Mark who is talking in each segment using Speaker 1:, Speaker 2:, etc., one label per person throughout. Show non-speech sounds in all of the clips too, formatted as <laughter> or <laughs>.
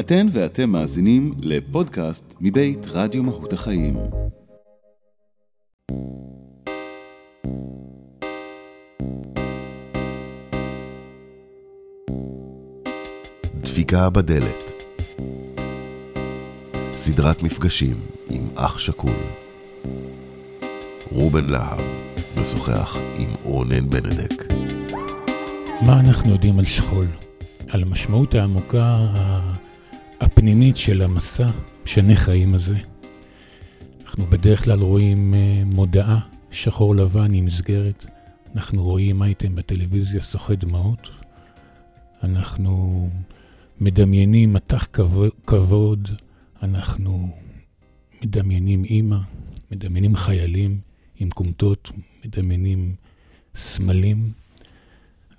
Speaker 1: אתן ואתם מאזינים לפודקאסט מבית רדיו מהות החיים.
Speaker 2: דפיקה בדלת סדרת מפגשים עם אח שכול רובן להב משוחח עם רונן בנדק
Speaker 3: מה אנחנו יודעים על שכול? על המשמעות העמוקה הפנימית של המסע משנה חיים הזה. אנחנו בדרך כלל רואים אה, מודעה שחור לבן עם מסגרת, אנחנו רואים אייטם בטלוויזיה שוחה דמעות, אנחנו מדמיינים מטח כבוד, אנחנו מדמיינים אימא, מדמיינים חיילים עם כומתות, מדמיינים סמלים.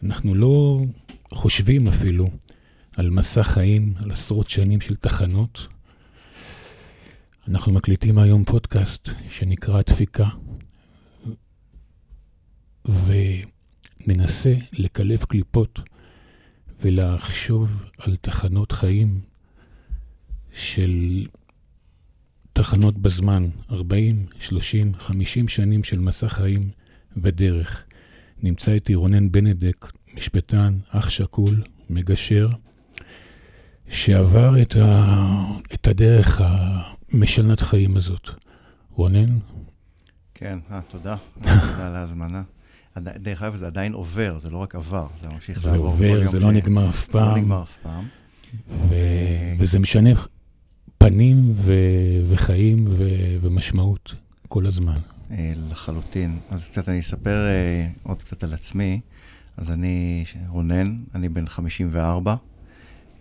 Speaker 3: אנחנו לא חושבים אפילו על מסע חיים, על עשרות שנים של תחנות. אנחנו מקליטים היום פודקאסט שנקרא דפיקה, וננסה לקלף קליפות ולחשוב על תחנות חיים של תחנות בזמן, 40, 30, 50 שנים של מסע חיים ודרך. נמצא איתי רונן בנדק, משפטן, אח שכול, מגשר, שעבר את, ה... את הדרך המשנת חיים הזאת. רונן?
Speaker 4: כן, אה, תודה. תודה על ההזמנה. דרך אגב, זה עדיין עובר, זה לא רק עבר, זה ממשיך
Speaker 3: לעבור. זה עובר, זה לא נגמר אף פעם.
Speaker 4: לא נגמר אף פעם.
Speaker 3: ו... וזה משנה פנים ו... וחיים ו... ומשמעות כל הזמן.
Speaker 4: אה, לחלוטין. אז קצת אני אספר אה, עוד קצת על עצמי. אז אני רונן, אני בן 54, אה,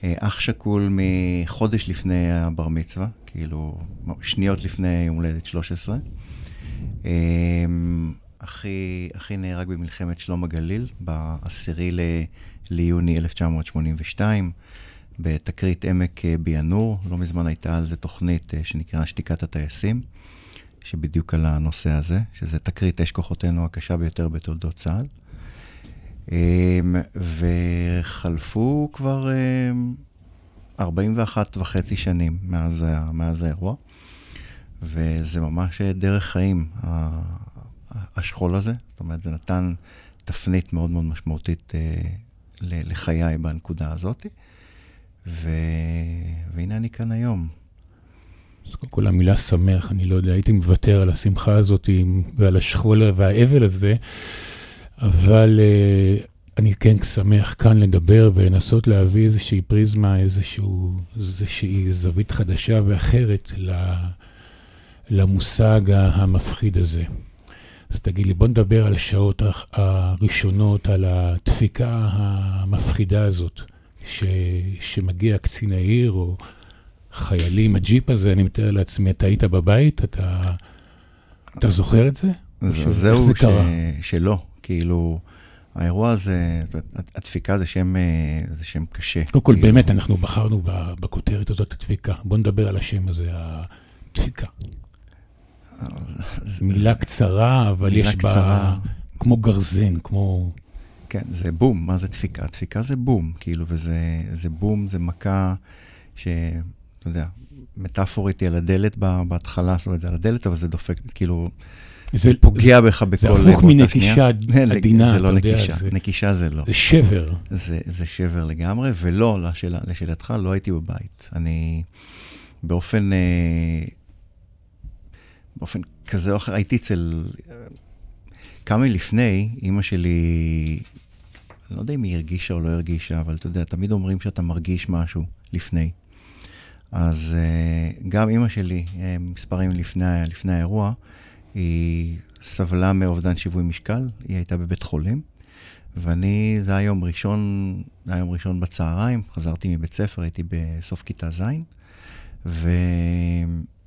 Speaker 4: אח שכול מחודש לפני הבר מצווה, כאילו שניות לפני יום הולדת 13. אחי, אחי נהרג במלחמת שלום הגליל ב-10 ליוני 1982, בתקרית עמק ביאנור. לא מזמן הייתה על זה תוכנית שנקראה שתיקת הטייסים. שבדיוק על הנושא הזה, שזה תקרית אש כוחותינו הקשה ביותר בתולדות צה"ל. אמ, וחלפו כבר 41 אמ, וחצי שנים מאז, מאז האירוע, וזה ממש דרך חיים, השכול הזה. זאת אומרת, זה נתן תפנית מאוד מאוד משמעותית אה, לחיי בנקודה הזאת, ו... והנה אני כאן היום.
Speaker 3: אז קודם כל המילה שמח, אני לא יודע, הייתי מוותר על השמחה הזאת ועל השכול והאבל הזה, אבל uh, אני כן שמח כאן לדבר ולנסות להביא איזושהי פריזמה, איזשהו, איזושהי זווית חדשה ואחרת למושג המפחיד הזה. אז תגיד לי, בוא נדבר על השעות הראשונות, על הדפיקה המפחידה הזאת, ש, שמגיע קצין העיר או חיילים, הג'יפ הזה, אני מתאר לעצמי, אתה היית בבית? אתה, אתה זוכר את זה?
Speaker 4: זה זהו זה ש... שלא, כאילו, האירוע הזה, הדפיקה זה שם, זה שם קשה.
Speaker 3: קודם כל, כאילו... באמת, אנחנו בחרנו בכותרת הזאת, הדפיקה. בוא נדבר על השם הזה, הדפיקה. מילה קצרה, אבל מילה יש קצרה. בה כמו גרזן, כמו...
Speaker 4: כן, זה בום, מה זה דפיקה? דפיקה זה בום, כאילו, וזה בום, זה מכה ש... אתה יודע, מטאפורית היא על הדלת בהתחלה, זאת אומרת, זה על הדלת, אבל זה דופק, כאילו, זה, זה פוגע בך בכל...
Speaker 3: זה הפוך מנקישה <laughs> עדינה,
Speaker 4: זה לא נקישה, זה, נקישה זה לא.
Speaker 3: זה שבר.
Speaker 4: זה, זה שבר לגמרי, ולא, לשאל, לשאלתך, לא הייתי בבית. אני באופן, אה, באופן כזה או אחר, הייתי אצל... כמה לפני, אימא שלי, אני לא יודע אם היא הרגישה או לא הרגישה, אבל אתה יודע, תמיד אומרים שאתה מרגיש משהו לפני. אז uh, גם אימא שלי, מספר ימים לפני, לפני האירוע, היא סבלה מאובדן שיווי משקל, היא הייתה בבית חולים, ואני, זה היה יום ראשון, זה היה יום ראשון בצהריים, חזרתי מבית ספר, הייתי בסוף כיתה ז',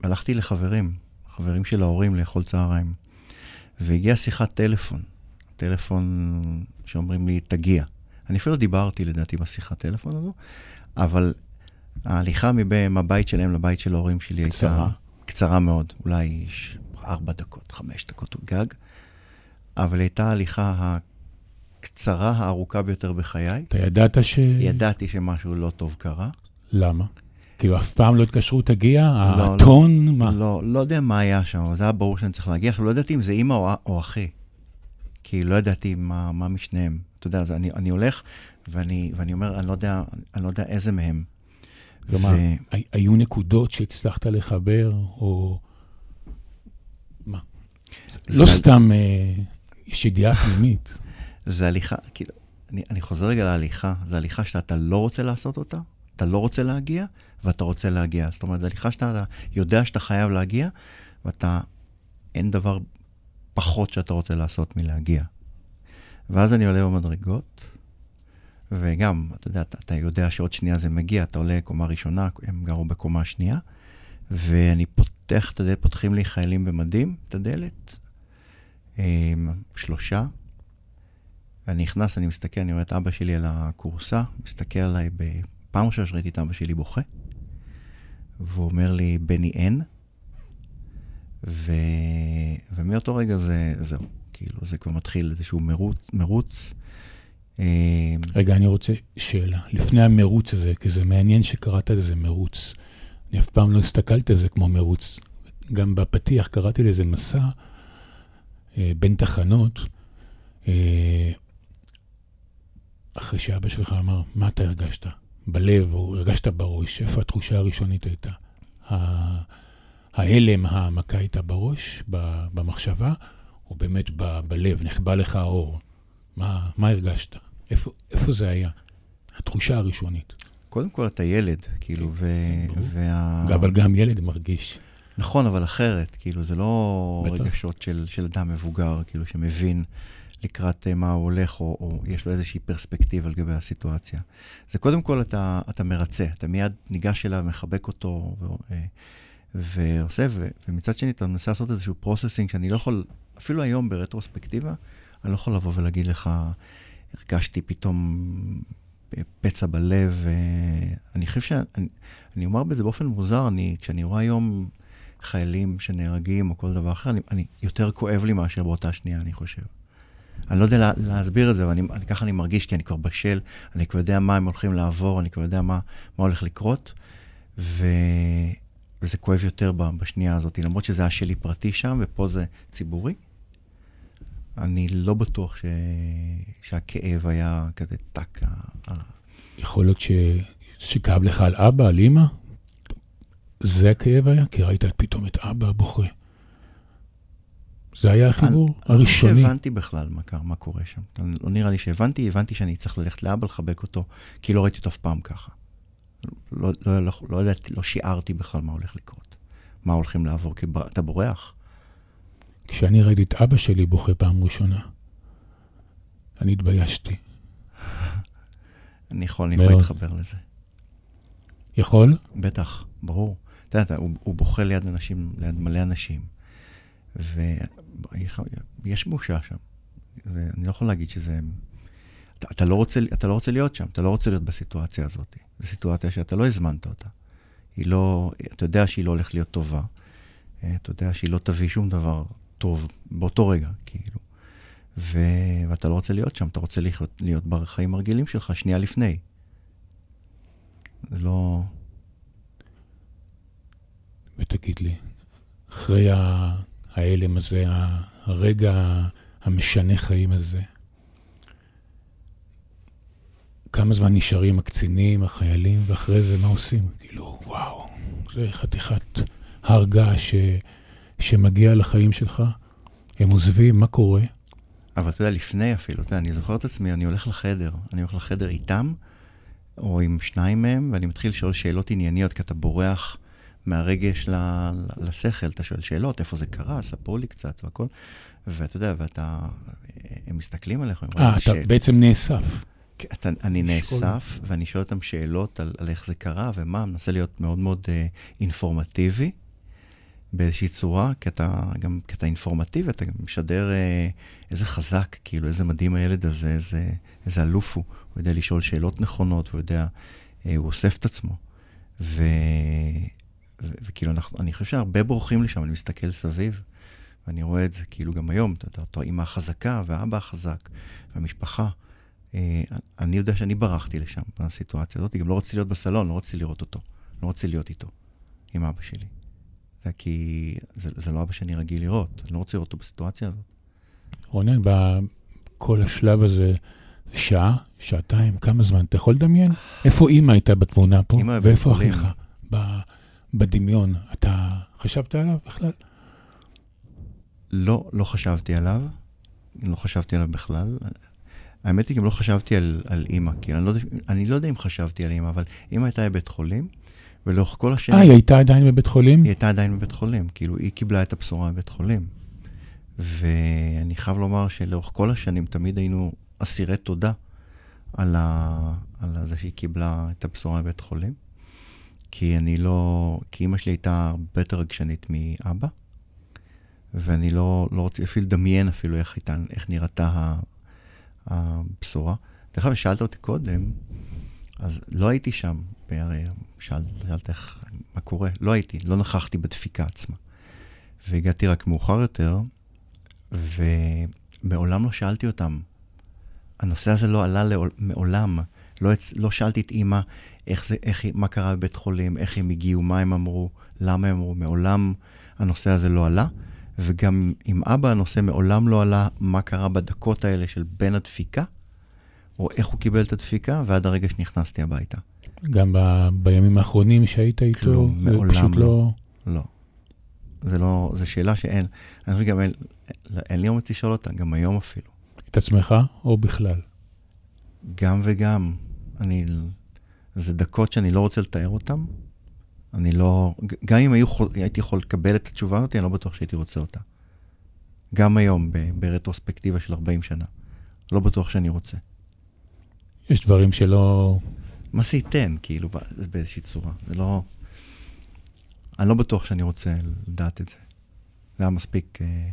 Speaker 4: והלכתי לחברים, חברים של ההורים לאכול צהריים, והגיעה שיחת טלפון, טלפון שאומרים לי, תגיע. אני אפילו לא דיברתי לדעתי בשיחת טלפון הזו, אבל ההליכה מהבית שלהם לבית של ההורים שלי קצרה. הייתה קצרה מאוד, אולי ארבע דקות, חמש דקות גג, אבל הייתה ההליכה הקצרה, הארוכה ביותר בחיי.
Speaker 3: אתה ידעת ש...
Speaker 4: ידעתי שמשהו לא טוב קרה.
Speaker 3: למה? כאילו, אף פעם לא התקשרו, תגיע?
Speaker 4: לא,
Speaker 3: הטון? מה?
Speaker 4: לא, לא יודע מה היה שם, אבל זה היה ברור שאני צריך להגיע. לא ידעתי אם זה אימא או, או אחי. כי לא ידעתי מה, מה משניהם. אתה יודע, אז אני, אני הולך ואני, ואני אומר, אני לא יודע, אני לא יודע איזה מהם.
Speaker 3: כלומר, ו... היו נקודות שהצלחת לחבר, או... לא סתם אה, יש ידיעה פנימית. <laughs>
Speaker 4: זה הליכה, כאילו, אני, אני חוזר רגע להליכה, זה הליכה שאתה לא רוצה לעשות אותה, אתה לא רוצה להגיע, ואתה רוצה להגיע. זאת אומרת, זו הליכה שאתה יודע שאתה חייב להגיע, ואתה, אין דבר פחות שאתה רוצה לעשות מלהגיע. ואז אני עולה במדרגות, וגם, אתה יודע, אתה, אתה יודע שעוד שנייה זה מגיע, אתה עולה קומה ראשונה, הם גרו בקומה שנייה, ואני פותח את הדלת, פותחים לי חיילים במדים, את הדלת, שלושה, ואני נכנס, אני מסתכל, אני רואה את אבא שלי על הכורסה, מסתכל עליי, בפעם ראשונה שראיתי את אבא שלי בוכה, והוא אומר לי, בני אין, ו... ומאותו רגע זה, זהו, כאילו, זה כבר מתחיל איזשהו מרוץ. מרוץ.
Speaker 3: רגע, אני רוצה שאלה. לפני המרוץ הזה, כי זה מעניין שקראת לזה מרוץ. אני אף פעם לא הסתכלתי על זה כמו מרוץ. גם בפתיח קראתי לזה מסע אה, בין תחנות. אה, אחרי שאבא שלך אמר, מה אתה הרגשת? בלב, או הרגשת בראש? איפה התחושה הראשונית הייתה? ההלם, המכה הייתה בראש, במחשבה, או באמת ב- בלב, נחבא לך האור? מה, מה הרגשת? איפה, איפה זה היה? התחושה הראשונית.
Speaker 4: קודם כל, אתה ילד, כאילו, ו...
Speaker 3: וה... אבל גם ילד מרגיש.
Speaker 4: נכון, אבל אחרת, כאילו, זה לא בטח. רגשות של, של אדם מבוגר, כאילו, שמבין לקראת אה, מה הוא הולך, או, או יש לו איזושהי פרספקטיבה לגבי הסיטואציה. זה קודם כל, אתה, אתה מרצה, אתה מיד ניגש אליו, מחבק אותו, ו, אה, ועושה, ו, ומצד שני, אתה מנסה לעשות איזשהו processing שאני לא יכול, אפילו היום ברטרוספקטיבה, אני לא יכול לבוא ולהגיד לך, הרגשתי פתאום פצע בלב. אני חושב שאני אני אומר בזה באופן מוזר, אני, כשאני רואה היום חיילים שנהרגים או כל דבר אחר, אני, אני יותר כואב לי מאשר באותה שנייה, אני חושב. אני לא יודע לה, להסביר את זה, אבל אני, אני, ככה אני מרגיש, כי אני כבר בשל, אני כבר יודע מה הם הולכים לעבור, אני כבר יודע מה, מה הולך לקרות, ו, וזה כואב יותר בשנייה הזאת, למרות שזה היה שלי פרטי שם, ופה זה ציבורי. אני לא בטוח ש... שהכאב היה כזה טאק.
Speaker 3: יכול להיות ש... שכאב לך על אבא, על אימא? זה הכאב היה? כי ראית פתאום את אבא בוכה. זה היה החיבור אני, הראשוני.
Speaker 4: אני לא הבנתי בכלל מה, מה קורה שם. לא נראה לי שהבנתי, הבנתי שאני צריך ללכת לאבא לחבק אותו, כי לא ראיתי אותו אף פעם ככה. לא, לא, לא, לא ידעתי, לא שיערתי בכלל מה הולך לקרות. מה הולכים לעבור, כי אתה בורח.
Speaker 3: כשאני ראיתי את אבא שלי בוכה פעם ראשונה, אני התביישתי.
Speaker 4: אני יכול, אני יכול להתחבר לזה.
Speaker 3: יכול?
Speaker 4: בטח, ברור. אתה יודע, הוא, הוא בוכה ליד אנשים, ליד מלא אנשים, ויש בושה שם. זה, אני לא יכול להגיד שזה... אתה, אתה, לא רוצה, אתה לא רוצה להיות שם, אתה לא רוצה להיות בסיטואציה הזאת. זו סיטואציה שאתה לא הזמנת אותה. היא לא, אתה יודע שהיא לא הולכת להיות טובה. אה, אתה יודע שהיא לא תביא שום דבר טוב באותו רגע, כאילו. ו... ואתה לא רוצה להיות שם, אתה רוצה להיות, להיות בחיים הרגילים שלך שנייה לפני. זה לא...
Speaker 3: ותגיד לי, אחרי ההלם הזה, הרגע המשנה חיים הזה, כמה זמן נשארים הקצינים, החיילים, ואחרי זה מה עושים? כאילו, וואו, זה חתיכת הר געש שמגיע לחיים שלך, הם עוזבים, מה קורה?
Speaker 4: אבל אתה יודע, לפני אפילו, אתה יודע, אני זוכר את עצמי, אני הולך לחדר, אני הולך לחדר איתם, או עם שניים מהם, ואני מתחיל לשאול שאלות ענייניות, כי אתה בורח מהרגש ל- לשכל, אתה שואל שאלות, איפה זה קרה, ספרו לי קצת והכל, ואתה יודע, ואתה, הם מסתכלים עליך.
Speaker 3: אה, אתה ש... בעצם נאסף.
Speaker 4: אתה, אני נאסף, ואני שואל אותם שאלות על, על איך זה קרה ומה, מנסה להיות מאוד מאוד uh, אינפורמטיבי. באיזושהי צורה, כי אתה גם, כי אתה אינפורמטיבי, אתה גם משדר אה, איזה חזק, כאילו, איזה מדהים הילד הזה, איזה, איזה אלוף הוא. הוא יודע לשאול שאלות נכונות, הוא יודע, אה, הוא אוסף את עצמו. ו, ו, וכאילו, אנחנו, אני חושב שהרבה בורחים לשם, אני מסתכל סביב, ואני רואה את זה, כאילו, גם היום, אתה יודע, אותו אימא החזקה והאבא החזק, והמשפחה. אה, אני יודע שאני ברחתי לשם בסיטואציה הזאת, גם לא רציתי להיות בסלון, לא רציתי לראות אותו. לא רציתי להיות איתו, עם אבא שלי. זה כי זה, זה לא אבא שאני רגיל לראות, אני לא רוצה לראות אותו בסיטואציה הזאת.
Speaker 3: רונן, בכל השלב הזה, שעה, שעתיים, כמה זמן? אתה יכול לדמיין? איפה אימא הייתה בתבונה פה?
Speaker 4: אמא
Speaker 3: ואיפה אחיך? בדמיון. אתה חשבת עליו בכלל?
Speaker 4: לא, לא חשבתי עליו, לא חשבתי עליו בכלל. האמת היא, גם לא חשבתי על, על אימא, כי אני לא, אני לא יודע אם חשבתי על אימא, אבל אימא הייתה בבית חולים, ולאורך כל השנים...
Speaker 3: אה, היא הייתה עדיין בבית חולים?
Speaker 4: היא הייתה עדיין בבית חולים, כאילו, היא קיבלה את הבשורה בבית חולים. ואני חייב לומר שלאורך כל השנים תמיד היינו אסירי תודה על, ה... על זה שהיא קיבלה את הבשורה בבית חולים. כי אני לא... כי אימא שלי הייתה הרבה יותר רגשנית מאבא, ואני לא, לא רוצה אפילו לדמיין אפילו איך, הייתה, איך נראתה. הבשורה. דרך אגב, שאלת אותי קודם, אז לא הייתי שם, שאלת, שאלת איך, מה קורה, לא הייתי, לא נכחתי בדפיקה עצמה. והגעתי רק מאוחר יותר, ומעולם לא שאלתי אותם. הנושא הזה לא עלה לעול, מעולם. לא, לא שאלתי את אימא איך זה, איך, מה קרה בבית חולים, איך הם הגיעו, מה הם אמרו, למה הם אמרו. מעולם הנושא הזה לא עלה. וגם עם אבא הנושא מעולם לא עלה מה קרה בדקות האלה של בין הדפיקה, או איך הוא קיבל את הדפיקה, ועד הרגע שנכנסתי הביתה.
Speaker 3: גם ב- בימים האחרונים שהיית איתו?
Speaker 4: כלום,
Speaker 3: זה
Speaker 4: מעולם
Speaker 3: פשוט
Speaker 4: לא. לא. זה לא, זו שאלה שאין, אני חושב שגם אין, אין לי אומץ לשאול אותה, גם היום אפילו.
Speaker 3: את עצמך או בכלל?
Speaker 4: גם וגם. אני, זה דקות שאני לא רוצה לתאר אותן. אני לא, גם אם היו, הייתי יכול לקבל את התשובה הזאת, אני לא בטוח שהייתי רוצה אותה. גם היום, ב- ברטרוספקטיבה של 40 שנה. לא בטוח שאני רוצה.
Speaker 3: יש דברים שלא...
Speaker 4: מה זה ייתן, כאילו, באיזושהי צורה. זה לא... אני לא בטוח שאני רוצה לדעת את זה. זה היה מספיק אה,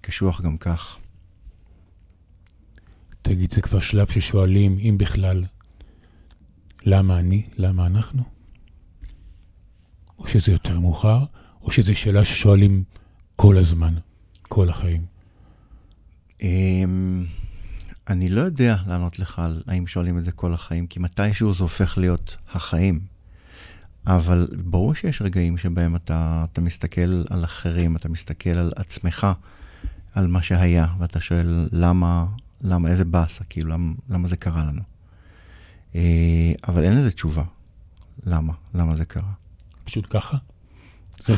Speaker 4: קשוח גם כך.
Speaker 3: תגיד, זה כבר שלב ששואלים, אם בכלל, למה אני? למה אנחנו? או שזה יותר מאוחר, או שזו שאלה ששואלים כל הזמן, כל החיים.
Speaker 4: אמ, אני לא יודע לענות לך על האם שואלים את זה כל החיים, כי מתישהו זה הופך להיות החיים. אבל ברור שיש רגעים שבהם אתה, אתה מסתכל על אחרים, אתה מסתכל על עצמך, על מה שהיה, ואתה שואל למה, למה, איזה באסה, כאילו, למה, למה זה קרה לנו. אה, אבל אין לזה תשובה. למה? למה זה קרה?
Speaker 3: פשוט ככה? זה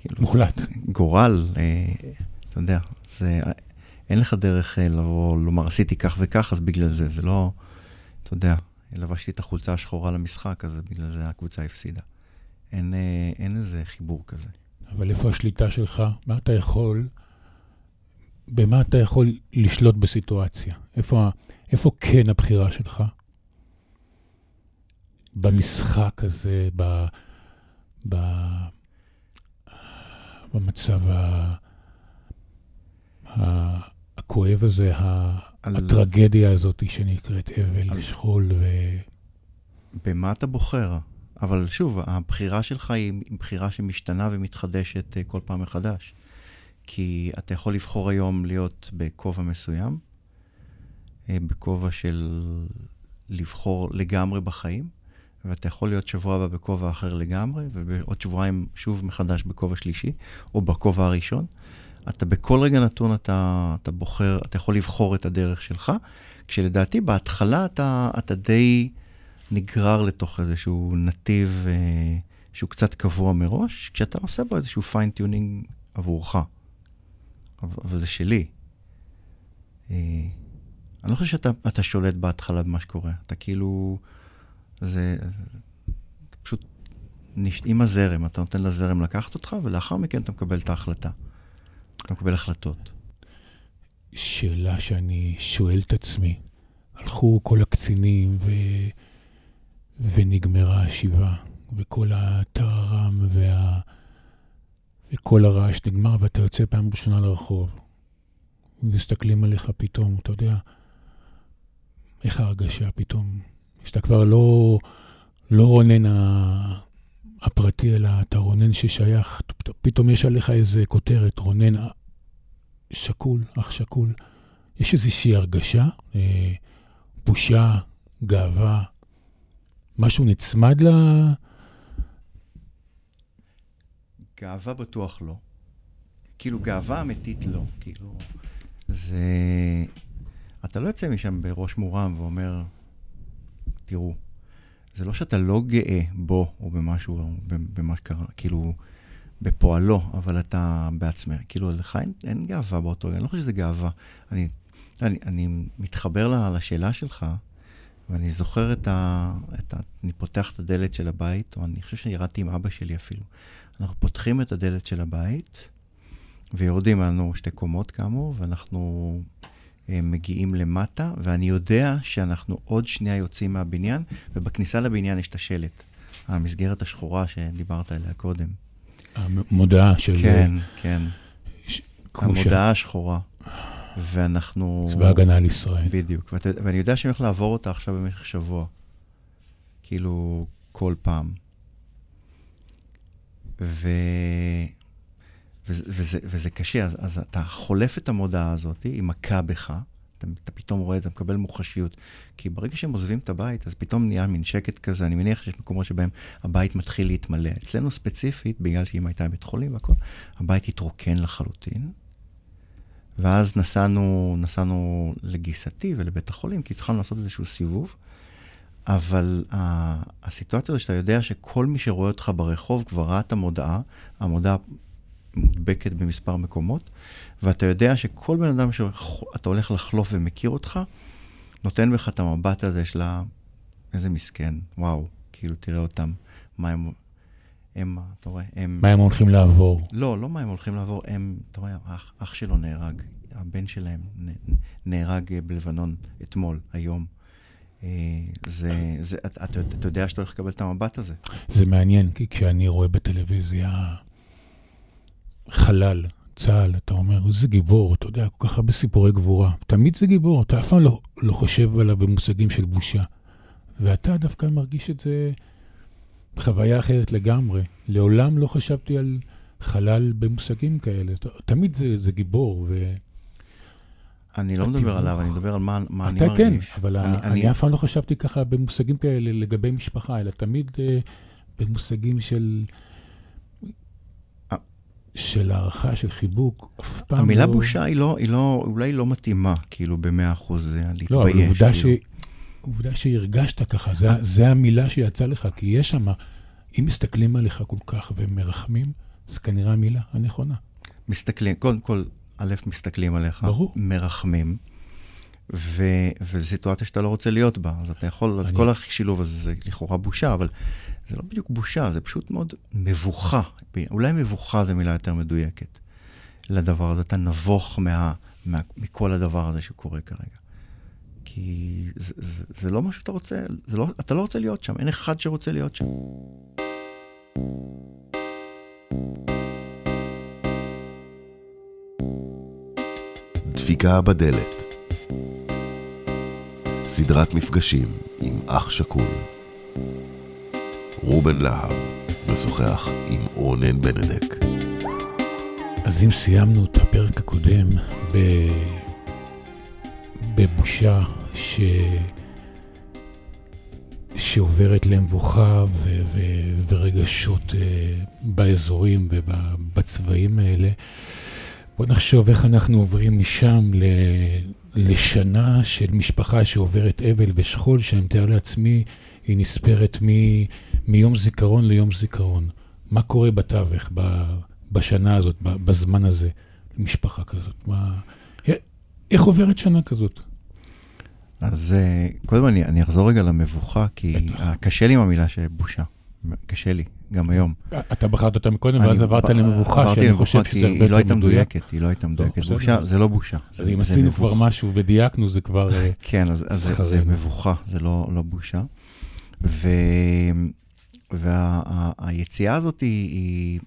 Speaker 4: כאילו,
Speaker 3: מוחלט.
Speaker 4: גורל, אה, אתה יודע, זה, אין לך דרך אה, לבוא, לומר, עשיתי כך וכך, אז בגלל זה, זה לא, אתה יודע, לבשתי את החולצה השחורה למשחק, אז בגלל זה הקבוצה הפסידה. אין, אה, אין איזה חיבור כזה.
Speaker 3: אבל איפה השליטה שלך? מה אתה יכול, במה אתה יכול לשלוט בסיטואציה? איפה, איפה כן הבחירה שלך? במשחק הזה, ב, ב, במצב ה, ה, הכואב הזה,
Speaker 4: על-
Speaker 3: הטרגדיה הזאת שנקראת אבל,
Speaker 4: על-
Speaker 3: שכול ו...
Speaker 4: במה אתה בוחר? אבל שוב, הבחירה שלך היא בחירה שמשתנה ומתחדשת אה, כל פעם מחדש. כי אתה יכול לבחור היום להיות בכובע מסוים, אה, בכובע של לבחור לגמרי בחיים, ואתה יכול להיות שבוע הבא בכובע אחר לגמרי, ובעוד שבועיים שוב מחדש בכובע שלישי, או בכובע הראשון. אתה בכל רגע נתון אתה, אתה בוחר, אתה יכול לבחור את הדרך שלך, כשלדעתי בהתחלה אתה, אתה די נגרר לתוך איזשהו נתיב אה, שהוא קצת קבוע מראש, כשאתה עושה בו איזשהו fine-tuning עבורך. אבל, זה שלי. אה, אני לא חושב שאתה אתה שולט בהתחלה במה שקורה. אתה כאילו... זה פשוט נש... עם הזרם, אתה נותן לזרם לקחת אותך, ולאחר מכן אתה מקבל את ההחלטה. אתה מקבל החלטות.
Speaker 3: שאלה שאני שואל את עצמי. הלכו כל הקצינים ו... ונגמרה השבעה, וכל הטררם וה... וכל הרעש נגמר, ואתה יוצא פעם ראשונה לרחוב. ומסתכלים עליך פתאום, אתה יודע, איך ההרגשה פתאום, שאתה כבר לא, לא רונן. הפרטי, אלא אתה רונן ששייך, פתאום יש עליך איזה כותרת, רונן שקול, אח שקול. יש איזושהי הרגשה, אה, בושה, גאווה, משהו נצמד ל...
Speaker 4: גאווה בטוח לא. כאילו, גאווה אמיתית לא. כאילו, זה... אתה לא יוצא משם בראש מורם ואומר, תראו, זה לא שאתה לא גאה בו או במשהו, במה שקרה, כאילו, בפועלו, אבל אתה בעצמך, כאילו, לך אין, אין גאווה באותו, אני לא חושב שזה גאווה. אני, אני, אני מתחבר לשאלה שלך, ואני זוכר את ה, את ה... אני פותח את הדלת של הבית, או אני חושב שירדתי עם אבא שלי אפילו. אנחנו פותחים את הדלת של הבית, ויורדים לנו שתי קומות כאמור, ואנחנו מגיעים למטה, ואני יודע שאנחנו עוד שנייה יוצאים מהבניין, ובכניסה לבניין יש את השלט, המסגרת השחורה שדיברת עליה קודם.
Speaker 3: המודעה של...
Speaker 4: כן, כן. ש... המודעה ש... השחורה. ואנחנו...
Speaker 3: צבא הגנה על ישראל.
Speaker 4: בדיוק. ואת... ואני יודע שאני הולך לעבור אותה עכשיו במשך שבוע. כאילו, כל פעם. ו... וזה, וזה, וזה קשה, אז, אז אתה חולף את המודעה הזאת, היא מכה בך, אתה, אתה פתאום רואה את זה, מקבל מוחשיות. כי ברגע שהם עוזבים את הבית, אז פתאום נהיה מין שקט כזה. אני מניח שיש מקומות שבהם הבית מתחיל להתמלא. אצלנו ספציפית, בגלל שאמא הייתה בבית חולים והכול, הבית התרוקן לחלוטין. ואז נסענו, נסענו לגיסתי ולבית החולים, כי התחלנו לעשות איזשהו סיבוב. אבל הסיטואציה הזו שאתה יודע שכל מי שרואה אותך ברחוב כבר ראה את המודעה, המודעה מודבקת במספר מקומות, ואתה יודע שכל בן אדם שאתה הולך לחלוף ומכיר אותך, נותן בך את המבט הזה של איזה מסכן, וואו, כאילו תראה אותם, מה הם, הם, אתה רואה, הם...
Speaker 3: מה הם הולכים לעבור?
Speaker 4: לא, לא מה הם הולכים לעבור, הם, אתה רואה, אח, אח שלו נהרג, הבן שלהם נהרג בלבנון אתמול, היום. אה, זה, זה, אתה, אתה יודע שאתה הולך לקבל את המבט הזה.
Speaker 3: זה מעניין, כי כשאני רואה בטלוויזיה חלל, צה"ל, אתה אומר, איזה גיבור, אתה יודע, כל כך הרבה סיפורי גבורה. תמיד זה גיבור, אתה אף פעם לא, לא חושב עליו במושגים של בושה. ואתה דווקא מרגיש את זה חוויה אחרת לגמרי. לעולם לא חשבתי על חלל במושגים כאלה. תמיד זה, זה גיבור, ו...
Speaker 4: אני לא מדבר עליו, אני מדבר על מה, מה אני מרגיש.
Speaker 3: אתה כן, אבל אני, אני, אני אף פעם לא חשבתי ככה במושגים כאלה לגבי משפחה, אלא תמיד uh, במושגים של... של הערכה, של חיבוק, אף פעם
Speaker 4: המילה
Speaker 3: לא...
Speaker 4: בושה היא לא, היא לא, אולי לא מתאימה, כאילו, במאה אחוז להתבייש.
Speaker 3: לא, אבל עובדה,
Speaker 4: כאילו.
Speaker 3: ש... עובדה שהרגשת ככה, זה, זה המילה שיצאה לך, כי יש שם, אם מסתכלים עליך כל כך ומרחמים, אז כנראה המילה הנכונה.
Speaker 4: מסתכלים, קודם כל, א', מסתכלים עליך, ברור. מרחמים, ו... וזו סיטואציה שאתה לא רוצה להיות בה, אז אתה יכול, אז אני... כל השילוב הזה זה לכאורה בושה, אבל זה לא בדיוק בושה, זה פשוט מאוד מבוכה. אולי מבוכה זו מילה יותר מדויקת לדבר הזה. אתה נבוך מה, מה, מכל הדבר הזה שקורה כרגע. כי זה, זה, זה לא מה שאתה רוצה, לא, אתה לא רוצה להיות שם, אין אחד שרוצה להיות שם.
Speaker 2: דפיקה בדלת סדרת מפגשים עם אח שכול. רובן להב משוחח עם רונן בנדק.
Speaker 3: אז אם סיימנו את הפרק הקודם ב... בבושה ש... שעוברת למבוכה ו... ו... ורגשות uh, באזורים ובצבעים האלה, בוא נחשוב איך אנחנו עוברים משם ל... לשנה של משפחה שעוברת אבל ושכול, שאני מתאר לעצמי, היא נספרת מ... מיום זיכרון ליום זיכרון. מה קורה בתווך, ב... בשנה הזאת, בזמן הזה, למשפחה כזאת? מה... איך עוברת שנה כזאת?
Speaker 4: אז אה, קודם אני, אני אחזור רגע למבוכה, כי קשה לי עם המילה שבושה. קשה לי, גם היום.
Speaker 3: אתה בחרת אותה מקודם, ואז עברת למבוכה, שאני חושב שזה הרבה יותר מדויק.
Speaker 4: היא לא הייתה מדויקת, היא לא הייתה מדויקת. בושה, זה לא בושה.
Speaker 3: אז אם עשינו כבר משהו ודייקנו, זה כבר
Speaker 4: אה, כן, אז זה מבוכה, זה לא, לא בושה. והיציאה הזאת היא...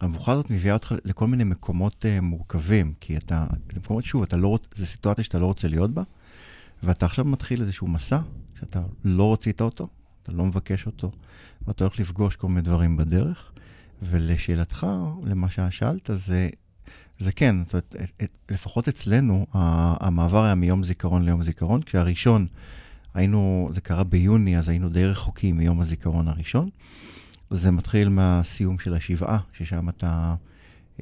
Speaker 4: המבוכה הזאת מביאה אותך לכל מיני מקומות מורכבים, כי אתה, מקומות, שוב, אתה לא, זו סיטואציה שאתה לא רוצה להיות בה, ואתה עכשיו מתחיל איזשהו מסע שאתה לא רצית אותו, אתה לא מבקש אותו, ואתה הולך לפגוש כל מיני דברים בדרך. ולשאלתך, למה ששאלת, זה, זה כן, זאת אומרת, לפחות אצלנו, המעבר היה מיום זיכרון ליום זיכרון, כשהראשון, היינו, זה קרה ביוני, אז היינו די רחוקים מיום הזיכרון הראשון. זה מתחיל מהסיום של השבעה, ששם אתה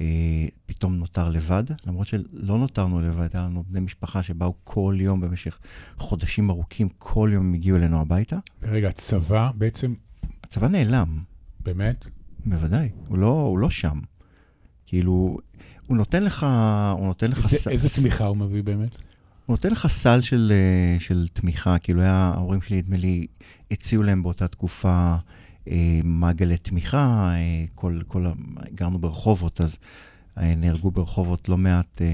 Speaker 4: אה, פתאום נותר לבד, למרות שלא נותרנו לבד, היה לנו בני משפחה שבאו כל יום במשך חודשים ארוכים, כל יום הם הגיעו אלינו הביתה.
Speaker 3: רגע, צבא בעצם,
Speaker 4: הצבא נעלם,
Speaker 3: באמת?
Speaker 4: בוודאי, הוא לא, הוא לא שם. כאילו, הוא נותן לך, הוא נותן לך...
Speaker 3: איזה,
Speaker 4: ס-
Speaker 3: איזה תמיכה הוא מביא באמת?
Speaker 4: הוא נותן לך סל של, אה, של תמיכה, כאילו היה, ההורים שלי, נדמה לי, הציעו להם באותה תקופה אה, מעגלי תמיכה, אה, כל, כל, גרנו ברחובות, אז אה, נהרגו ברחובות לא מעט אה,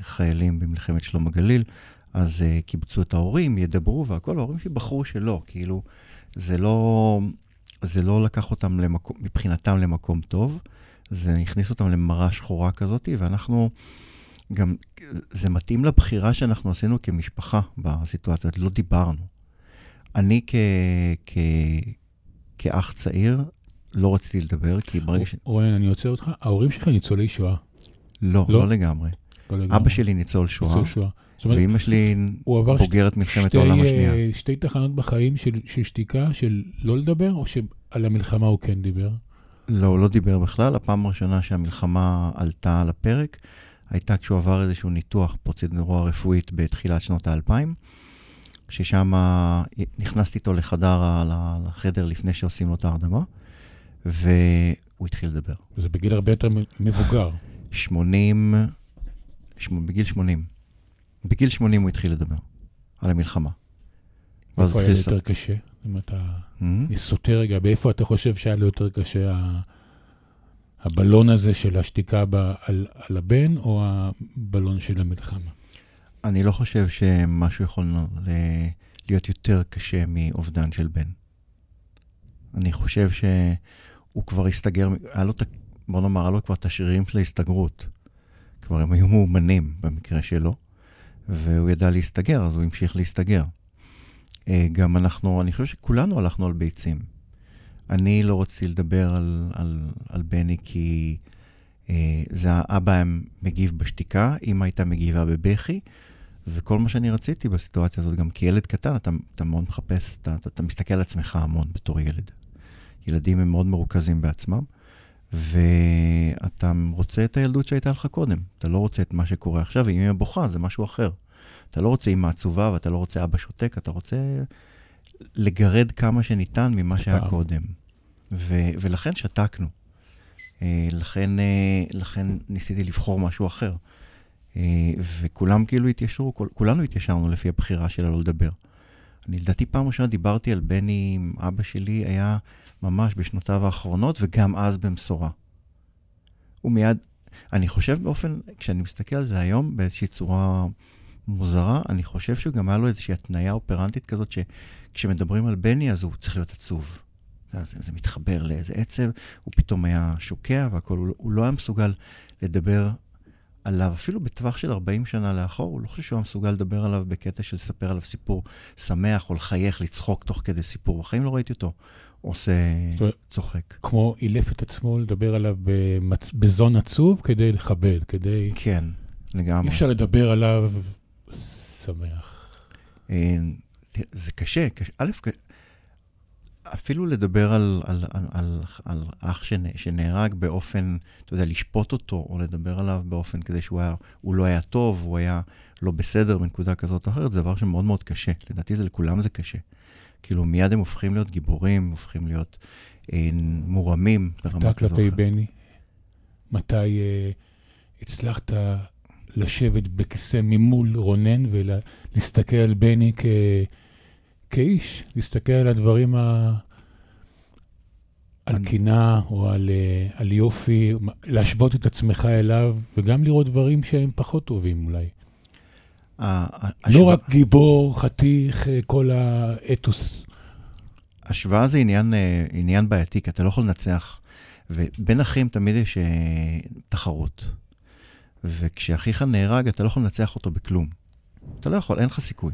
Speaker 4: חיילים במלחמת שלום הגליל, אז אה, קיבצו את ההורים, ידברו והכל, ההורים שלי בחרו שלא, כאילו, זה לא, זה לא לקח אותם למקום, מבחינתם למקום טוב, זה הכניס אותם למראה שחורה כזאת, ואנחנו... גם זה מתאים לבחירה שאנחנו עשינו כמשפחה בסיטואציה, לא דיברנו. אני כ, כ, כאח צעיר לא רציתי לדבר, כי ברגע ש...
Speaker 3: רונן, אני עוצר אותך. ההורים שלך ניצולי שואה.
Speaker 4: לא,
Speaker 3: לא?
Speaker 4: לא לגמרי.
Speaker 3: לא לגמרי.
Speaker 4: אבא שלי ניצול שואה,
Speaker 3: ניצול שואה. אומרת,
Speaker 4: ואימא שלי בוגרת מלחמת העולם
Speaker 3: אה,
Speaker 4: השנייה.
Speaker 3: שתי תחנות בחיים של, של שתיקה, של לא לדבר, או שעל המלחמה הוא כן דיבר?
Speaker 4: לא, הוא לא דיבר בכלל. הפעם הראשונה שהמלחמה עלתה על הפרק הייתה כשהוא עבר איזשהו ניתוח פרוצדורה רפואית בתחילת שנות האלפיים, ששם נכנסתי איתו לחדר, לחדר לפני שעושים לו את ההרדמה, והוא התחיל לדבר.
Speaker 3: זה בגיל הרבה יותר מבוגר.
Speaker 4: 80, שמ- בגיל 80. בגיל 80 הוא התחיל לדבר על המלחמה.
Speaker 3: איפה היה יותר קשה? אם אתה...
Speaker 4: Mhm.
Speaker 3: אני סוטה רגע, באיפה אתה חושב שהיה לו יותר קשה ה- הבלון הזה של השתיקה ב- על, על הבן, או הבלון של המלחמה?
Speaker 4: אני לא חושב שמשהו יכול ל- להיות יותר קשה מאובדן של בן. אני חושב שהוא כבר הסתגר, היה לו, בוא נאמר, היה לו כבר את השרירים של ההסתגרות. כבר הם היו מאומנים במקרה שלו, והוא ידע להסתגר, אז הוא המשיך להסתגר. אה, גם אנחנו, אני חושב שכולנו הלכנו על ביצים. אני לא רציתי לדבר על, על, על בני כי אה, זה האבא היה מגיב בשתיקה, אמא הייתה מגיבה בבכי, וכל מה שאני רציתי בסיטואציה הזאת, גם כילד קטן, אתה, אתה מאוד מחפש, אתה, אתה, אתה מסתכל על עצמך המון בתור ילד. ילדים הם מאוד מרוכזים בעצמם, ואתה רוצה את הילדות שהייתה לך קודם. אתה לא רוצה את מה שקורה עכשיו, ואם אמא בוכה זה משהו אחר. אתה לא רוצה אמא עצובה ואתה לא רוצה אבא שותק, אתה רוצה לגרד כמה שניתן ממה שהיה. קודם. ו- ולכן שתקנו. אה, לכן, אה, לכן ניסיתי לבחור משהו אחר. אה, וכולם כאילו התיישרו, כול, כולנו התיישרנו לפי הבחירה שלה לא לדבר. אני לדעתי פעם ראשונה דיברתי על בני עם אבא שלי, היה ממש בשנותיו האחרונות, וגם אז במשורה. הוא מיד, אני חושב באופן, כשאני מסתכל על זה היום באיזושהי צורה מוזרה, אני חושב שגם היה לו איזושהי התניה אופרנטית כזאת, שכשמדברים על בני אז הוא צריך להיות עצוב. אז זה מתחבר לאיזה עצב, הוא פתאום היה שוקע והכול, הוא לא היה מסוגל לדבר עליו, אפילו בטווח של 40 שנה לאחור, הוא לא חושב שהוא מסוגל לדבר עליו בקטע של לספר עליו סיפור שמח או לחייך, לצחוק תוך כדי סיפור. בחיים לא ראיתי אותו עושה צוחק.
Speaker 3: כמו אילף את עצמו לדבר עליו במצ... בזון עצוב כדי לכבד, כדי...
Speaker 4: כן,
Speaker 3: אי
Speaker 4: לגמרי.
Speaker 3: אפשר לדבר עליו שמח.
Speaker 4: אה, זה קשה, קשה. א', אפילו לדבר על, על, על, על, על אח שנ, שנהרג באופן, אתה יודע, לשפוט אותו, או לדבר עליו באופן כזה שהוא היה, הוא לא היה טוב, הוא היה לא בסדר בנקודה כזאת או אחרת, זה דבר שמאוד מאוד קשה. לדעתי זה לכולם זה קשה. כאילו, מיד הם הופכים להיות גיבורים, הופכים להיות אה, מורמים ברמה
Speaker 3: אתה
Speaker 4: כזו. או
Speaker 3: כלפי. בני, מתי אה, הצלחת לשבת בכיסא ממול רונן ולהסתכל על בני כ... כאיש, להסתכל על הדברים ה... על קינה או על, אה, על יופי, להשוות את עצמך אליו, וגם לראות דברים שהם פחות טובים אולי.
Speaker 4: ה- ה-
Speaker 3: לא רק גיבור, חתיך, אה, כל האתוס.
Speaker 4: השוואה זה עניין, אה, עניין בעייתי, כי אתה לא יכול לנצח, ובין אחים תמיד יש תחרות. וכשאחיך נהרג, אתה לא יכול לנצח אותו בכלום. אתה לא יכול, אין לך סיכוי.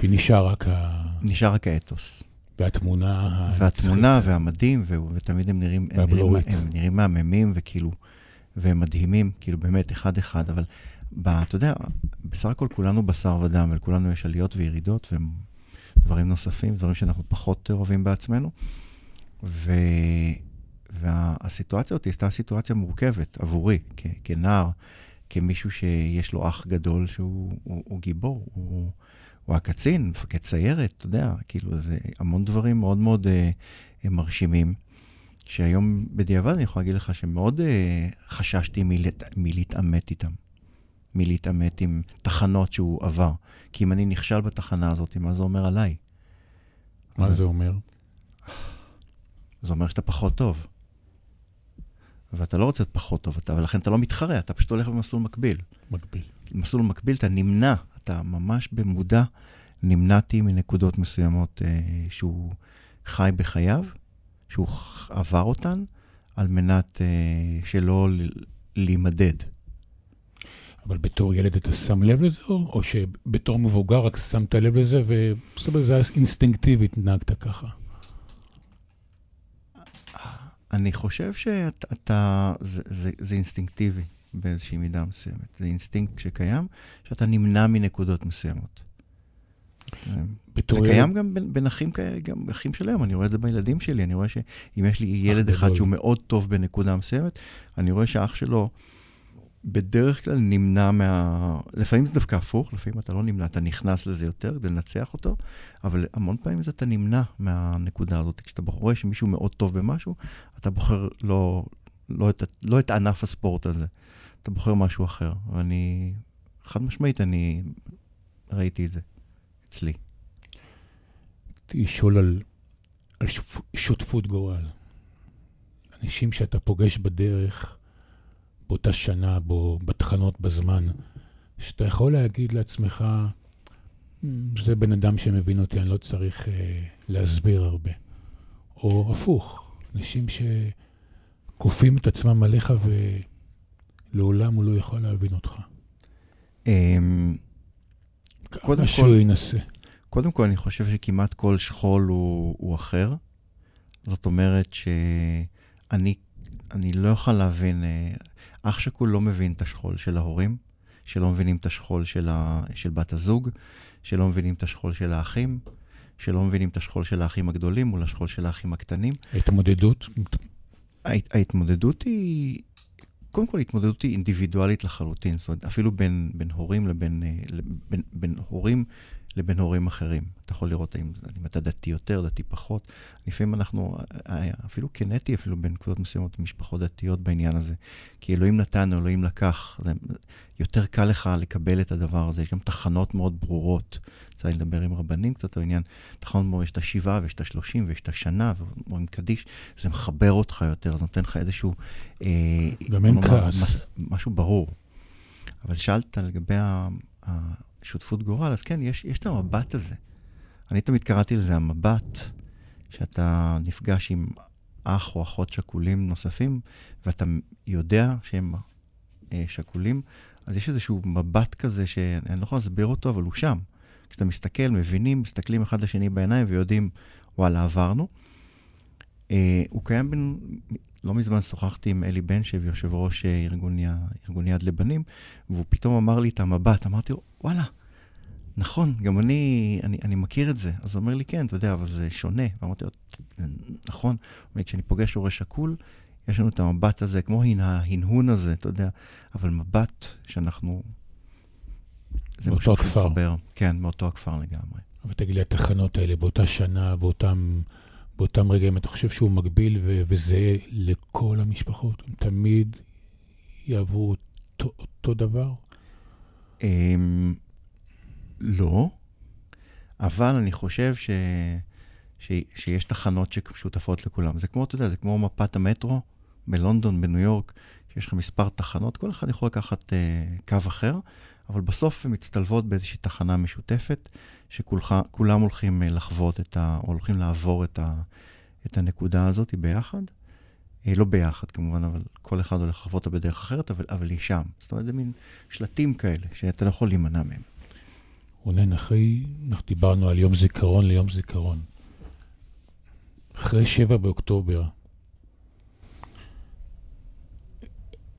Speaker 3: כי נשאר רק ה...
Speaker 4: נשאר רק האתוס.
Speaker 3: והתמונה...
Speaker 4: והתמונה. והמדים, ו- ותמיד הם נראים, הם נראים,
Speaker 3: והבלורית.
Speaker 4: הם נראים מהממים, וכאילו, והם מדהימים, כאילו באמת, אחד-אחד, אבל ב, אתה יודע, בסך הכל כולנו בשר ודם, ולכולנו יש עליות וירידות ודברים נוספים, דברים שאנחנו פחות אוהבים בעצמנו. ו... והסיטואציה הזאת הייתה סיטואציה מורכבת עבורי, כ- כנער, כמישהו שיש לו אח גדול שהוא הוא, הוא גיבור, הוא, הוא הקצין, מפקד סיירת, אתה יודע, כאילו, זה המון דברים מאוד מאוד אה, מרשימים, שהיום בדיעבד אני יכול להגיד לך שמאוד אה, חששתי מלהת, מלהתעמת איתם, מלהתעמת עם תחנות שהוא עבר. כי אם אני נכשל בתחנה הזאת, מה זה אומר עליי?
Speaker 3: מה
Speaker 4: זה-
Speaker 3: זה אומר?
Speaker 4: זה אומר שאתה פחות טוב. ואתה לא רוצה להיות פחות טוב, אתה, ולכן אתה לא מתחרה, אתה פשוט הולך במסלול מקביל.
Speaker 3: מקביל.
Speaker 4: במסלול מקביל אתה נמנע, אתה ממש במודע נמנעתי מנקודות מסוימות אה, שהוא חי בחייו, שהוא עבר אותן, על מנת אה, שלא להימדד.
Speaker 3: אבל בתור ילד אתה שם לב לזה, או, או שבתור מבוגר רק שמת לב לזה, וזאת אומרת, זה היה אינסטינקטיבית, נהגת ככה?
Speaker 4: אני חושב שאתה, אתה, זה, זה, זה אינסטינקטיבי באיזושהי מידה מסוימת. זה אינסטינקט שקיים, שאתה נמנע מנקודות מסוימות.
Speaker 3: בתור
Speaker 4: זה קיים גם בין, בין אחים גם אחים של היום, אני רואה את זה בילדים שלי, אני רואה שאם יש לי ילד אחד
Speaker 3: גדול.
Speaker 4: שהוא מאוד טוב בנקודה מסוימת, אני רואה שהאח שלו בדרך כלל נמנע מה... לפעמים זה דווקא הפוך, לפעמים אתה לא נמנע, אתה נכנס לזה יותר כדי לנצח אותו, אבל המון פעמים זה אתה נמנע מהנקודה הזאת. כשאתה רואה שמישהו מאוד טוב במשהו, אתה בוחר לא, לא, את, לא את ענף הספורט הזה, אתה בוחר משהו אחר. ואני, חד משמעית, אני ראיתי את זה אצלי.
Speaker 3: לשאול על, על שותפות גורל. אנשים שאתה פוגש בדרך, באותה שנה, בו, בתחנות, בזמן, שאתה יכול להגיד לעצמך, "מ, זה בן אדם שמבין אותי, אני לא צריך אה, להסביר הרבה. או הפוך, אנשים שכופים את עצמם עליך ולעולם הוא לא יכול להבין אותך.
Speaker 4: אמ, קודם כל-
Speaker 3: שהוא ינסה.
Speaker 4: קודם כל, אני חושב שכמעט כל שכול הוא, הוא אחר. זאת אומרת שאני אני לא יכול להבין, אה, אח שכול לא מבין את השכול של ההורים, שלא מבינים את השכול של, ה, של בת הזוג, שלא מבינים את השכול של האחים, שלא מבינים את השכול של האחים הגדולים מול השכול של האחים הקטנים.
Speaker 3: התמודדות,
Speaker 4: ההת, ההתמודדות היא, קודם כל התמודדות היא אינדיבידואלית לחלוטין, זאת אומרת, אפילו בין, בין הורים לבין, אה, לבין, בין הורים לבין הורים אחרים. אתה יכול לראות האם, אם אתה דתי יותר, דתי פחות. לפעמים אנחנו, אה, אפילו קנטי, אפילו בנקודות מסוימות, משפחות דתיות בעניין הזה. כי אלוהים נתן, אלוהים לקח. זה יותר קל לך לקבל את הדבר הזה. יש גם תחנות מאוד ברורות. יצא לי לדבר עם רבנים קצת על העניין. תחנות מאוד, יש את השבעה, ויש את השלושים, ויש את השנה, ואומרים קדיש. זה מחבר אותך יותר, זה נותן לך איזשהו... אה,
Speaker 3: גם אין כעס.
Speaker 4: משהו ברור. אבל שאלת לגבי ה- השותפות גורל, אז כן, יש, יש את המבט הזה. אני תמיד קראתי לזה המבט, שאתה נפגש עם אח או אחות שכולים נוספים, ואתה יודע שהם אה, שכולים, אז יש איזשהו מבט כזה שאני לא יכול להסביר אותו, אבל הוא שם. כשאתה מסתכל, מבינים, מסתכלים אחד לשני בעיניים ויודעים, וואלה, עברנו. אה, הוא קיים בין... לא מזמן שוחחתי עם אלי בן שב, יושב ראש אה, ארגון, י- ארגון יד לבנים, והוא פתאום אמר לי את המבט, אמרתי לו, וואלה, נכון, גם אני, אני, אני מכיר את זה. אז הוא אומר לי, כן, אתה יודע, אבל זה שונה. ואמרתי לו, "זה נכון. אומר כשאני פוגש הורה שכול, יש לנו את המבט הזה, כמו הנה- ההנהון הזה, אתה יודע, אבל מבט שאנחנו... זה
Speaker 3: מאותו
Speaker 4: משהו
Speaker 3: הכפר.
Speaker 4: שמחבר. כן, מאותו הכפר לגמרי.
Speaker 3: אבל תגיד לי, התחנות האלה באותה שנה, באותם, באותם רגעים, אתה חושב שהוא מקביל ו- וזהה לכל המשפחות? הם תמיד יעברו אותו, אותו דבר?
Speaker 4: אמ, לא, אבל אני חושב ש, ש, שיש תחנות ששותפות לכולם. זה כמו, אתה יודע, זה כמו מפת המטרו בלונדון, בניו יורק, שיש לך מספר תחנות, כל אחד יכול לקחת uh, קו אחר, אבל בסוף הן מצטלבות באיזושהי תחנה משותפת, שכולם הולכים uh, לחוות את ה... או הולכים לעבור את, ה, את הנקודה הזאת ביחד. אה, לא ביחד כמובן, אבל כל אחד הולך לחוות אותה בדרך אחרת, אבל, אבל היא שם. זאת אומרת, זה מין שלטים כאלה, שאתה לא יכול להימנע מהם.
Speaker 3: רונן, אחרי, אנחנו דיברנו על יום זיכרון ליום זיכרון. אחרי שבע באוקטובר,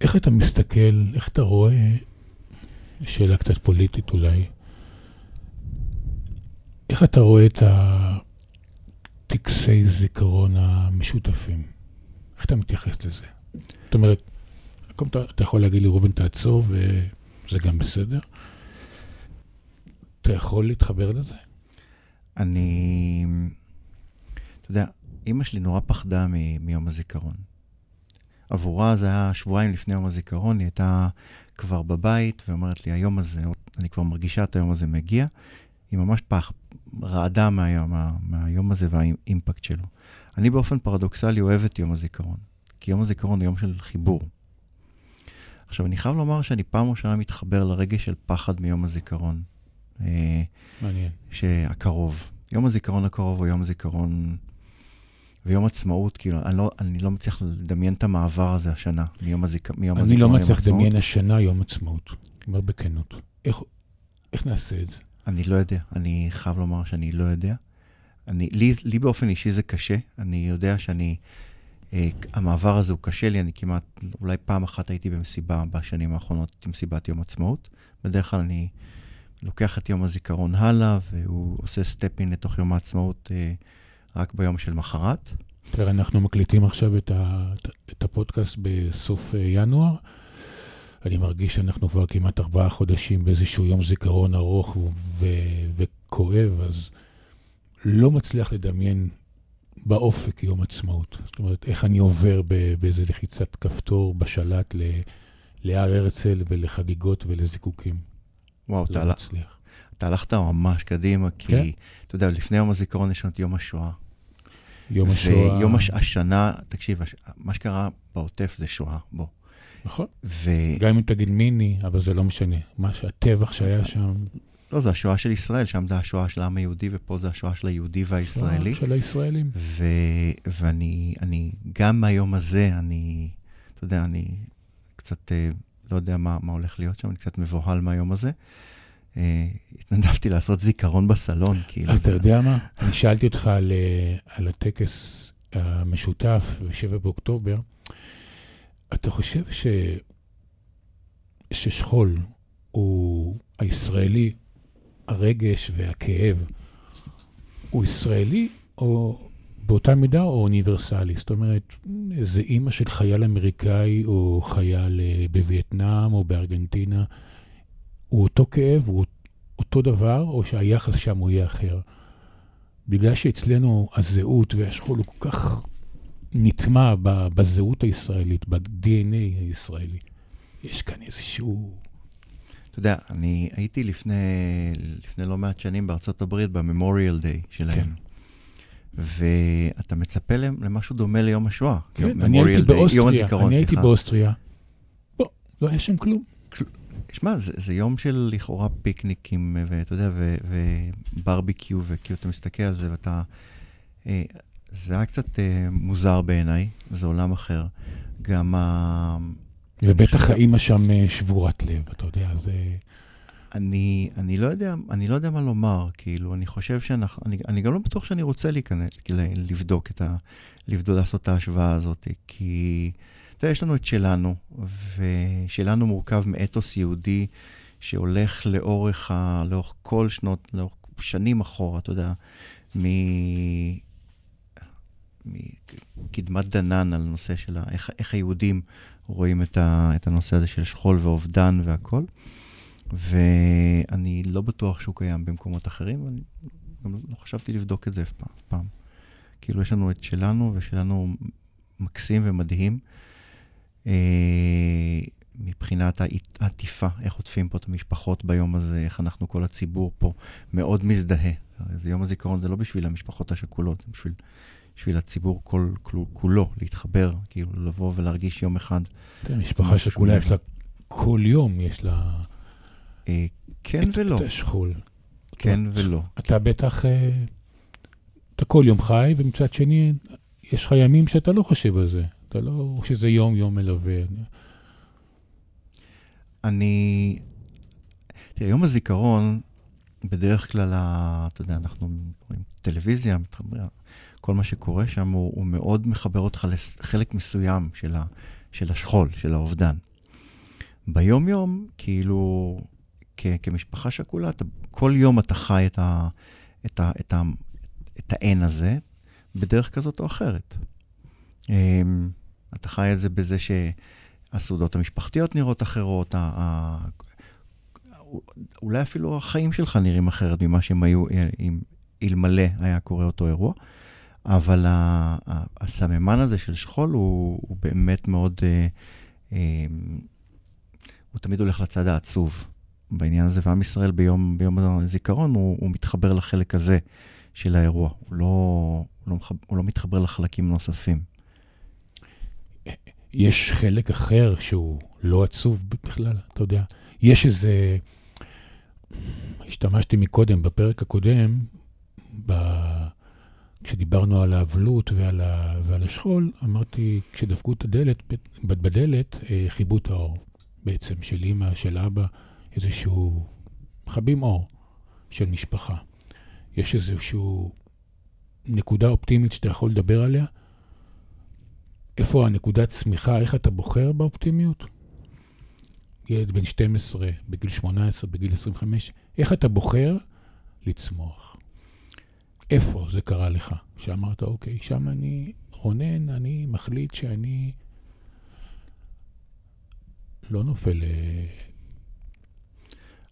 Speaker 3: איך אתה מסתכל, איך אתה רואה, שאלה קצת פוליטית אולי, איך אתה רואה את הטקסי זיכרון המשותפים? איך אתה מתייחס לזה? זאת אומרת, אתה, יכול להגיד לי, ראובן, תעצור, וזה גם בסדר. אתה יכול להתחבר לזה?
Speaker 4: אני... אתה יודע, אימא שלי נורא פחדה מ- מיום הזיכרון. עבורה זה היה שבועיים לפני יום הזיכרון, היא הייתה כבר בבית ואומרת לי, היום הזה, אני כבר מרגישה את היום הזה מגיע. היא ממש פח, רעדה מהיום, מה, מהיום הזה והאימפקט שלו. אני באופן פרדוקסלי אוהב את יום הזיכרון, כי יום הזיכרון הוא יום של חיבור. עכשיו, אני חייב לומר שאני פעם ראשונה מתחבר לרגש של פחד מיום הזיכרון.
Speaker 3: אה, מעניין.
Speaker 4: שהקרוב. יום הזיכרון הקרוב הוא יום הזיכרון ויום עצמאות, כאילו, אני לא, אני לא מצליח לדמיין את המעבר הזה השנה, מיום, הזיכ... מיום
Speaker 3: אני
Speaker 4: הזיכרון
Speaker 3: אני לא מצליח לדמיין השנה יום עצמאות, אומר בכנות. איך, איך נעשה את זה?
Speaker 4: אני לא יודע, אני חייב לומר שאני לא יודע. אני, לי, לי באופן אישי זה קשה, אני יודע שאני, אה, המעבר הזה הוא קשה לי, אני כמעט, אולי פעם אחת הייתי במסיבה בשנים האחרונות, מסיבת יום עצמאות. בדרך כלל אני לוקח את יום הזיכרון הלאה, והוא עושה סטפין לתוך יום העצמאות אה, רק ביום של מחרת.
Speaker 3: אנחנו מקליטים עכשיו את, ה, את הפודקאסט בסוף אה, ינואר. אני מרגיש שאנחנו כבר כמעט ארבעה חודשים באיזשהו יום זיכרון ארוך ו- וכואב, אז לא מצליח לדמיין באופק יום עצמאות. זאת אומרת, איך אני עובר באיזה לחיצת כפתור בשלט ל- להר הרצל ולחגיגות ולזיקוקים.
Speaker 4: וואו,
Speaker 3: לא
Speaker 4: אתה,
Speaker 3: מצליח.
Speaker 4: אתה הלכת ממש קדימה, כי, כן? אתה יודע, לפני יום הזיכרון יש לנו את יום השואה.
Speaker 3: יום השואה.
Speaker 4: ויום הש... השנה, תקשיב, הש... מה שקרה בעוטף זה שואה, בוא.
Speaker 3: נכון. ו... גם אם תגיד מיני, אבל זה לא משנה. מה שהטבח שהיה שם...
Speaker 4: לא, זה השואה של ישראל, שם זה השואה של העם היהודי, ופה זה השואה של היהודי והישראלי.
Speaker 3: של הישראלים.
Speaker 4: ו... ואני, אני, גם מהיום הזה, אני, אתה יודע, אני קצת אה, לא יודע מה, מה הולך להיות שם, אני קצת מבוהל מהיום הזה. אה, התנדבתי לעשות זיכרון בסלון, כאילו.
Speaker 3: אתה יודע מה? אני שאלתי אותך על, אה, על הטקס המשותף ב-7 באוקטובר. אתה חושב ש... ששכול הוא הישראלי, הרגש והכאב, הוא ישראלי או באותה מידה או אוניברסלי? זאת אומרת, איזה אימא של חייל אמריקאי או חייל אה, בווייטנאם או בארגנטינה, הוא אותו כאב, הוא אותו דבר, או שהיחס שם הוא יהיה אחר? בגלל שאצלנו הזהות והשכול הוא כל כך נטמע בזהות הישראלית, ב-DNA הישראלי. יש כאן איזשהו...
Speaker 4: אתה יודע, אני הייתי לפני, לפני לא מעט שנים בארצות הברית, בממוריאל דיי שלהם. כן. ואתה מצפה למשהו דומה ליום השואה.
Speaker 3: כן, אני הייתי באוסטריה, יום אני הייתי באוסטריה. לא, לא היה שם כלום.
Speaker 4: שמע, זה, זה יום של לכאורה פיקניקים, ואתה יודע, וברביקיו, וכאילו אתה מסתכל על זה ואתה... זה היה קצת אה, מוזר בעיניי, זה עולם אחר. גם ה...
Speaker 3: ובטח האימא שם אה, שבורת לב, אתה יודע, זה...
Speaker 4: אני, אני, לא יודע, אני לא יודע מה לומר, כאילו, אני חושב שאנחנו, אני, אני גם לא בטוח שאני רוצה להיכנס, לבדוק את ה... לבדוק, לעשות את ההשוואה הזאת, כי, אתה יודע, יש לנו את שלנו, ושלנו מורכב מאתוס יהודי שהולך לאורך, ה, לאורך כל שנות, לאורך שנים אחורה, אתה יודע, מ... מקדמת דנן על נושא של איך, איך היהודים רואים את, ה, את הנושא הזה של שכול ואובדן והכול. ואני לא בטוח שהוא קיים במקומות אחרים, ואני גם לא חשבתי לבדוק את זה אף פעם. אף פעם. כאילו, יש לנו את שלנו, ושלנו מקסים ומדהים. אה, מבחינת העטיפה, איך עוטפים פה את המשפחות ביום הזה, איך אנחנו, כל הציבור פה, מאוד מזדהה. זה יום הזיכרון, זה לא בשביל המשפחות השכולות, זה בשביל, בשביל הציבור כל, כל, כולו, להתחבר, כאילו, לבוא ולהרגיש יום אחד.
Speaker 3: כן, משפחה שכולה יש לה, כל יום יש לה...
Speaker 4: אה, כן
Speaker 3: את,
Speaker 4: ולא.
Speaker 3: את השכול.
Speaker 4: כן ולא.
Speaker 3: אתה בטח, אה, אתה כל יום חי, ומצד שני, יש לך ימים שאתה לא חושב על זה. אתה לא, שזה יום-יום מלווה.
Speaker 4: אני... תראה, יום הזיכרון, בדרך כלל, אתה יודע, אנחנו רואים טלוויזיה, מתחברים, כל מה שקורה שם, הוא, הוא מאוד מחבר אותך לחלק מסוים של, ה, של השכול, של האובדן. ביום-יום, כאילו, כ- כמשפחה שכולה, אתה, כל יום אתה חי את, ה, את, ה, את, ה, את האין הזה בדרך כזאת או אחרת. אמ, אתה חי את זה בזה שהסעודות המשפחתיות נראות אחרות, ה, אולי אפילו החיים שלך נראים אחרת ממה שהם היו אם אלמלא היה קורה אותו אירוע. אבל הסממן הזה של שכול הוא, הוא באמת מאוד, אה, אה, הוא תמיד הולך לצד העצוב בעניין הזה, ועם ישראל ביום, ביום הזיכרון הוא, הוא מתחבר לחלק הזה של האירוע, הוא לא, הוא, לא, הוא לא מתחבר לחלקים נוספים.
Speaker 3: יש חלק אחר שהוא לא עצוב בכלל, אתה יודע. יש איזה... השתמשתי מקודם, בפרק הקודם, ב... כשדיברנו על האבלות ועל, ה... ועל השכול, אמרתי, כשדפקו את הדלת, בדלת, אה, חיבו את האור בעצם, של אימא, של אבא, איזשהו... מכבים אור של משפחה. יש איזשהו נקודה אופטימית שאתה יכול לדבר עליה? איפה הנקודת צמיחה, איך אתה בוחר באופטימיות? ילד בן 12, בגיל 18, בגיל 25, איך אתה בוחר לצמוח? איפה זה קרה לך? שאמרת, אוקיי, שם אני רונן, אני מחליט שאני לא נופל... אה,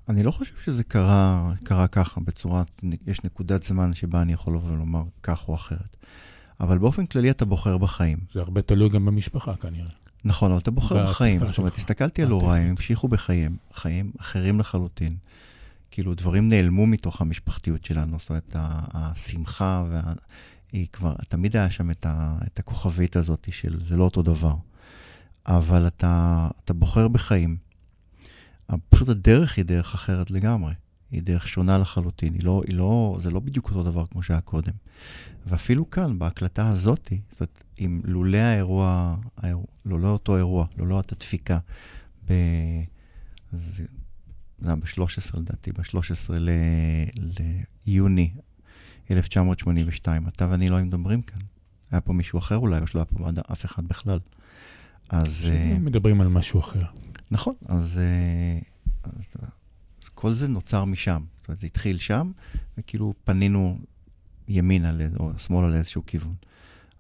Speaker 4: אני לא חושב שזה קרה, קרה ככה, בצורה, יש נקודת זמן שבה אני יכול לבוא ולומר כך או אחרת. אבל באופן כללי אתה בוחר בחיים.
Speaker 3: זה הרבה תלוי גם במשפחה כנראה.
Speaker 4: נכון, אבל אתה בוחר בחיים. זאת אומרת, הסתכלתי על הוריי, הם המשיכו בחיים, חיים אחרים לחלוטין. כאילו, דברים נעלמו מתוך המשפחתיות שלנו, זאת אומרת, השמחה, וה... היא כבר, תמיד היה שם את, ה, את הכוכבית הזאת של זה לא אותו דבר. אבל אתה, אתה בוחר בחיים. פשוט הדרך היא דרך אחרת לגמרי. היא דרך שונה לחלוטין. היא לא, היא לא, זה לא בדיוק אותו דבר כמו שהיה קודם. ואפילו כאן, בהקלטה הזאת, זאת אומרת, אם לולא האירוע, האירוע לולא אותו אירוע, לולא את הדפיקה, ב... זה, זה היה ב-13 לדעתי, ב-13 ל... ליוני 1982, אתה ואני לא היינו מדברים כאן. היה פה מישהו אחר אולי, או שלא היה פה אף אחד בכלל. אז...
Speaker 3: uh, מדברים על משהו אחר.
Speaker 4: נכון, אז, uh, אז, אז כל זה נוצר משם. זאת אומרת, זה התחיל שם, וכאילו פנינו ימינה או שמאלה לאיזשהו כיוון.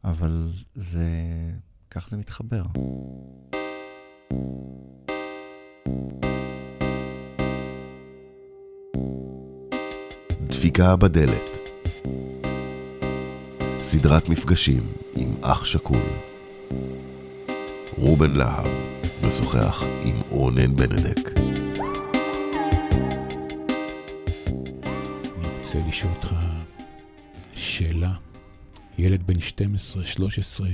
Speaker 4: אבל זה... כך זה מתחבר.
Speaker 2: דפיקה בדלת סדרת מפגשים עם אח שכול. רובן להב משוחח עם רונן בנדק.
Speaker 3: אני רוצה לשאול אותך שאלה. ילד בן 12, 13,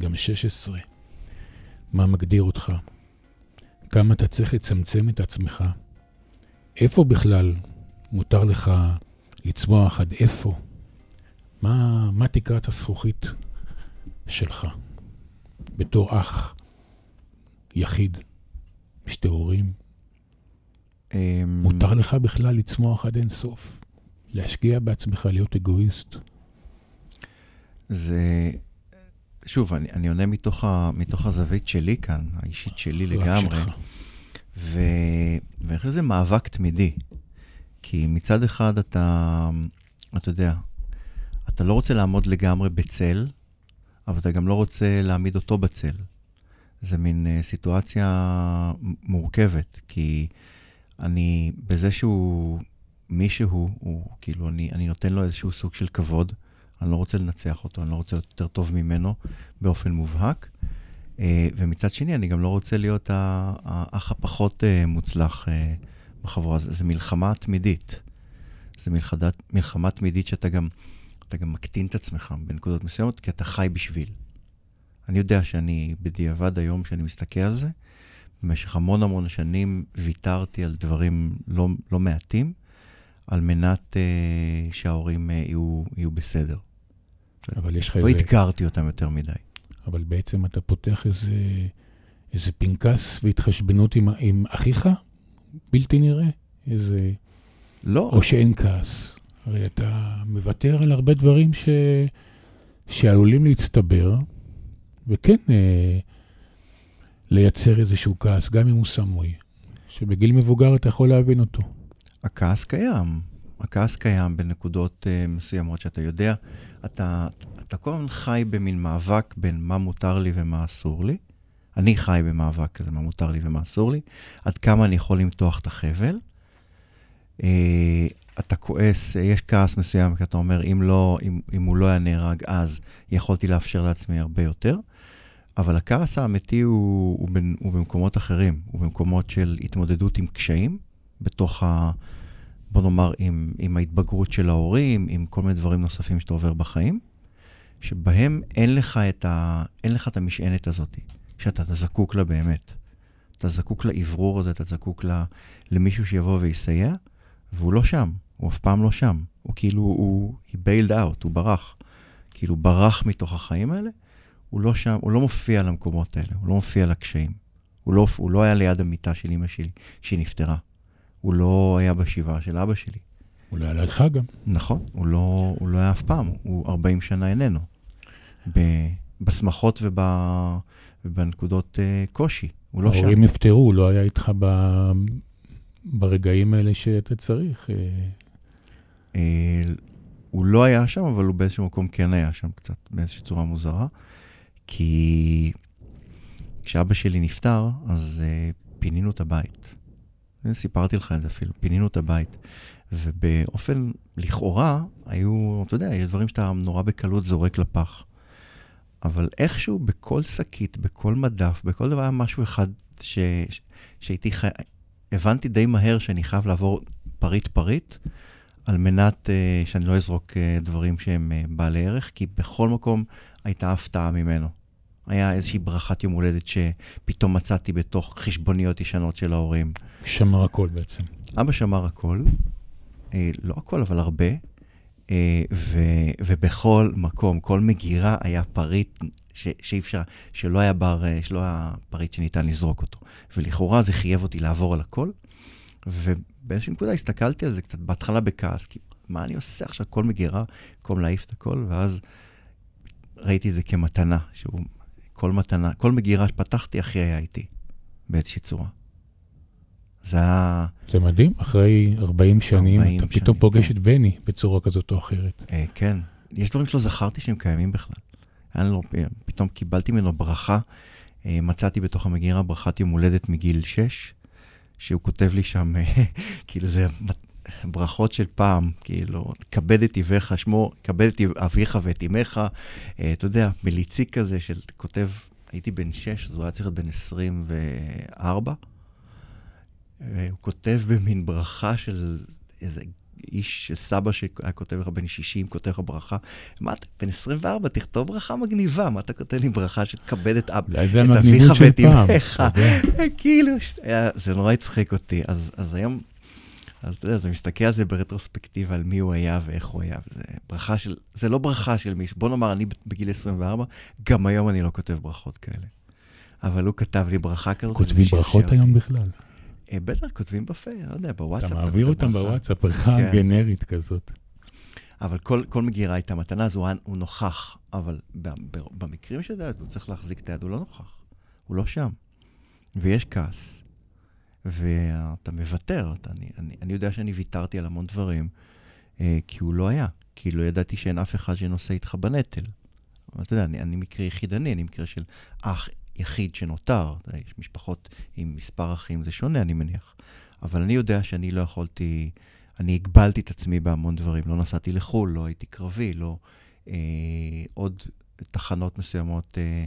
Speaker 3: גם 16, מה מגדיר אותך? כמה אתה צריך לצמצם את עצמך? איפה בכלל מותר לך לצמוח? עד איפה? מה, מה תקרת הזכוכית שלך בתור אח יחיד, שתי הורים? אמ, מותר לך בכלל לצמוח עד אין סוף, להשקיע בעצמך, להיות אגואיסט.
Speaker 4: זה, שוב, אני, אני עונה מתוך, ה, מתוך הזווית שלי כאן, האישית שלי לגמרי. ו, ואני חושב שזה מאבק תמידי. כי מצד אחד אתה, אתה יודע, אתה לא רוצה לעמוד לגמרי בצל, אבל אתה גם לא רוצה להעמיד אותו בצל. זה מין uh, סיטואציה מורכבת, כי אני, בזה שהוא מישהו, הוא כאילו, אני, אני נותן לו איזשהו סוג של כבוד. אני לא רוצה לנצח אותו, אני לא רוצה להיות יותר טוב ממנו באופן מובהק. אה, ומצד שני, אני גם לא רוצה להיות האח הפחות אה, מוצלח אה, בחבורה. זו מלחמה תמידית. זו מלחמה, מלחמה תמידית שאתה גם, אתה גם מקטין את עצמך בנקודות מסוימות, כי אתה חי בשביל. אני יודע שאני בדיעבד היום, כשאני מסתכל על זה, במשך המון המון שנים ויתרתי על דברים לא, לא מעטים, על מנת uh, שההורים uh, יהיו, יהיו בסדר. אבל יש לך לא איזה... לא אתגרתי אותם יותר מדי.
Speaker 3: אבל בעצם אתה פותח איזה, איזה פנקס והתחשבנות עם, עם אחיך? בלתי נראה? איזה...
Speaker 4: לא.
Speaker 3: או שאין כעס. הרי אתה מוותר על הרבה דברים ש... שעלולים להצטבר, וכן, אה, לייצר איזשהו כעס, גם אם הוא סמוי, שבגיל מבוגר אתה יכול להבין אותו.
Speaker 4: הכעס קיים. הכעס קיים בנקודות uh, מסוימות שאתה יודע. אתה, אתה כל הזמן חי במין מאבק בין מה מותר לי ומה אסור לי. אני חי במאבק כזה, מה מותר לי ומה אסור לי. עד כמה אני יכול למתוח את החבל. Uh, אתה כועס, יש כעס מסוים, כי אתה אומר, אם, לא, אם, אם הוא לא היה נהרג אז, יכולתי לאפשר לעצמי הרבה יותר. אבל הכעס האמיתי הוא, הוא, בין, הוא במקומות אחרים, הוא במקומות של התמודדות עם קשיים, בתוך ה... בוא נאמר, עם, עם ההתבגרות של ההורים, עם כל מיני דברים נוספים שאתה עובר בחיים, שבהם אין לך את, ה, אין לך את המשענת הזאת, שאתה זקוק לה באמת. אתה זקוק לאוורור הזה, אתה זקוק לה, למישהו שיבוא ויסייע, והוא לא שם, הוא אף פעם לא שם. הוא כאילו, הוא, he bailed out, הוא ברח. כאילו, ברח מתוך החיים האלה, הוא לא שם, הוא לא מופיע למקומות האלה, הוא לא מופיע לקשיים. הוא לא, הוא לא היה ליד המיטה של אימא שלי כשהיא נפטרה. הוא לא היה בשבעה של אבא שלי.
Speaker 3: הוא לא היה לידך גם.
Speaker 4: נכון, הוא לא, הוא לא היה אף פעם, הוא 40 שנה איננו. ב, בשמחות וב, ובנקודות uh, קושי, הוא לא שם.
Speaker 3: ההורים נפטרו, הוא לא היה איתך ב, ברגעים האלה שאתה צריך.
Speaker 4: Uh, הוא לא היה שם, אבל הוא באיזשהו מקום כן היה שם קצת, באיזושהי צורה מוזרה. כי כשאבא שלי נפטר, אז uh, פינינו את הבית. סיפרתי לך את זה אפילו, פינינו את הבית. ובאופן, לכאורה, היו, אתה יודע, יש דברים שאתה נורא בקלות זורק לפח. אבל איכשהו בכל שקית, בכל מדף, בכל דבר היה משהו אחד ש... שהייתי חי... הבנתי די מהר שאני חייב לעבור פריט-פריט, על מנת אה, שאני לא אזרוק אה, דברים שהם אה, בעלי ערך, כי בכל מקום הייתה הפתעה ממנו. היה איזושהי ברכת יום הולדת שפתאום מצאתי בתוך חשבוניות ישנות של ההורים.
Speaker 3: שמר הכל בעצם.
Speaker 4: אבא שמר הכל, אה, לא הכל, אבל הרבה, אה, ו, ובכל מקום, כל מגירה היה פריט ש, שאי אפשר, שלא היה בר, אה, שלא היה פריט שניתן לזרוק אותו. ולכאורה זה חייב אותי לעבור על הכל, ובאיזושהי נקודה הסתכלתי על זה קצת בהתחלה בכעס, כי מה אני עושה עכשיו, כל מגירה, במקום להעיף את הכל, ואז ראיתי את זה כמתנה, שהוא כל מתנה, כל מגירה שפתחתי, אחי היה איתי, באיזושהי צורה. זה היה...
Speaker 3: זה מדהים, אחרי 40 שנים 40 אתה שנים, פתאום פוגש כן. את בני בצורה כזאת או אחרת.
Speaker 4: אה, כן, יש דברים שלא זכרתי שהם קיימים בכלל. לו, אה, פתאום קיבלתי ממנו ברכה, אה, מצאתי בתוך המגירה ברכת יום הולדת מגיל 6, שהוא כותב לי שם, אה, <laughs> כאילו זה ברכות של פעם, כאילו, כבד את איביך, שמו, כבד את אביך ואת אמך, אה, אתה יודע, מליצי כזה של כותב, הייתי בן 6, אז הוא היה צריך להיות בן 24. הוא כותב במין ברכה של איזה איש, סבא שהיה כותב לך בן 60, כותב לך ברכה. מה אתה, בן 24, תכתוב ברכה מגניבה, מה אתה כותב לי ברכה שתכבד את, אב, את אביך ואת אמך? <laughs> כאילו, זה נורא הצחיק אותי. אז, אז היום אז אתה יודע, זה מסתכל על זה ברטרוספקטיבה, על מי הוא היה ואיך הוא היה. זה ברכה של, זה לא ברכה של מישהו. בוא נאמר, אני בגיל 24, גם היום אני לא כותב ברכות כאלה. אבל הוא כתב לי ברכה כזאת.
Speaker 3: כותבים ברכות היום בכלל?
Speaker 4: אה, בטח, כותבים בפה, לא יודע, בוואטסאפ.
Speaker 3: אתה מעביר אותם בוואטסאפ, ברכה כן. גנרית כזאת.
Speaker 4: אבל כל, כל מגירה הייתה מתנה, אז הוא, הוא נוכח. אבל במקרים של זה, הוא צריך להחזיק את היד, הוא לא נוכח. הוא לא שם. ויש כעס. ואתה מוותר. אתה, אני, אני, אני יודע שאני ויתרתי על המון דברים, אה, כי הוא לא היה. כי לא ידעתי שאין אף אחד שנושא איתך בנטל. אבל אתה יודע, אני, אני מקרה יחידני, אני מקרה של אח יחיד שנותר. יש משפחות עם מספר אחים, זה שונה, אני מניח. אבל אני יודע שאני לא יכולתי, אני הגבלתי את עצמי בהמון דברים. לא נסעתי לחו"ל, לא הייתי קרבי, לא... אה, עוד תחנות מסוימות אה,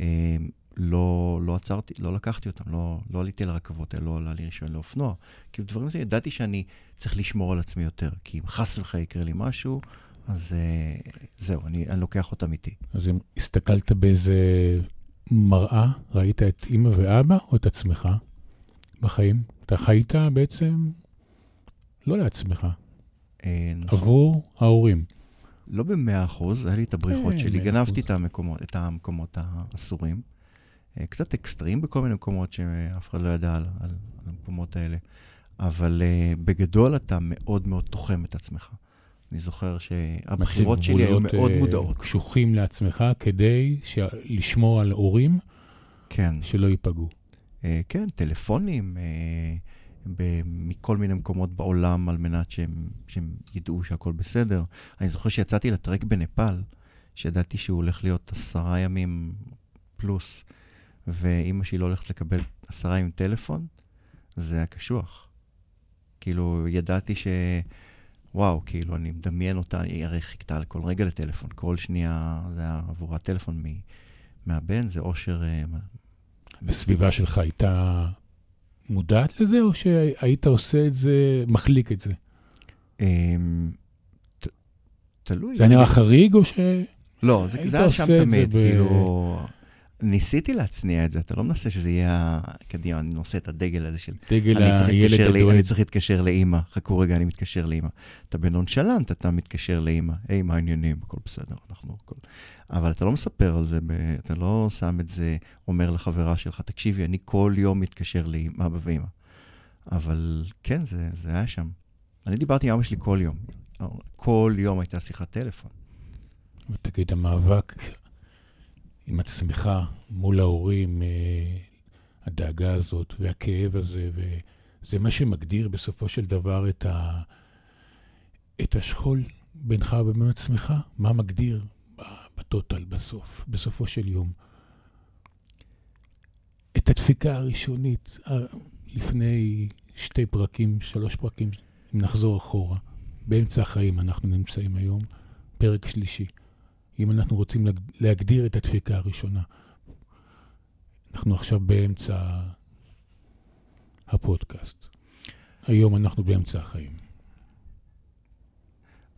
Speaker 4: אה, לא, לא עצרתי, לא לקחתי אותם, לא, לא עליתי לרכבות לא עלה לי רישיון לאופנוע. כאילו דברים כאלה, ידעתי שאני צריך לשמור על עצמי יותר, כי אם חס וחלילה יקרה לי משהו, אז uh, זהו, אני, אני לוקח אותם איתי.
Speaker 3: אז אם הסתכלת באיזה מראה, ראית את אימא ואבא או את עצמך בחיים? אתה חיית בעצם לא לעצמך, אה, נכון. עבור ההורים.
Speaker 4: לא במאה אחוז, היה לי את הבריחות אה, שלי, גנבתי את המקומות, את המקומות האסורים. אה, קצת אקסטרים בכל מיני מקומות שאף אחד לא ידע על, על, על המקומות האלה. אבל uh, בגדול אתה מאוד מאוד תוחם את עצמך. אני זוכר שהבחירות שלי היו מאוד uh, מודעות.
Speaker 3: קשוחים לעצמך כדי לשמור על הורים?
Speaker 4: כן.
Speaker 3: שלא ייפגעו.
Speaker 4: אה, כן, טלפונים אה, ב- מכל מיני מקומות בעולם על מנת שהם, שהם ידעו שהכל בסדר. אני זוכר שיצאתי לטרק בנפאל, שידעתי שהוא הולך להיות עשרה ימים פלוס, ואימא שלי לא הולכת לקבל עשרה ימים טלפון, זה היה קשוח. כאילו, ידעתי ש... וואו, כאילו, אני מדמיין אותה, היא הרי חיכתה לכל רגע לטלפון. כל שנייה זה היה עבורה טלפון מ- מהבן, זה אושר אה,
Speaker 3: הסביבה שלך הייתה מודעת לזה, או שהיית עושה את זה, מחליק את זה?
Speaker 4: אמ, תלוי.
Speaker 3: זה נראה חריג, או ש...
Speaker 4: לא, זה היה שם תמיד, כאילו... ניסיתי להצניע את זה, אתה לא מנסה שזה יהיה, קדימה, אני נושא את הדגל הזה של...
Speaker 3: דגל הילד הדואג.
Speaker 4: אני צריך להתקשר לאימא. חכו רגע, אני מתקשר לאימא. אתה בנונשלנט, אתה מתקשר לאימא. היי, מה העניינים? הכל בסדר, אנחנו הכל... אבל אתה לא מספר על זה. אתה לא שם את זה, אומר לחברה שלך, תקשיבי, אני כל יום מתקשר לאמא, אבא ואמא. אבל כן, זה, זה היה שם. אני דיברתי עם אבא שלי כל יום. כל יום הייתה שיחת טלפון.
Speaker 3: ותגיד, המאבק עם עצמך מול ההורים, אה, הדאגה הזאת והכאב הזה, וזה מה שמגדיר בסופו של דבר את, ה... את השכול בינך ובין עצמך? מה מגדיר בטוטל בסוף, בסופו של יום? את הדפיקה הראשונית, ה- לפני שתי פרקים, שלוש פרקים, אם נחזור אחורה, באמצע החיים אנחנו נמצאים היום, פרק שלישי. אם אנחנו רוצים להג- להגדיר את הדפיקה הראשונה. אנחנו עכשיו באמצע הפודקאסט. היום אנחנו באמצע החיים.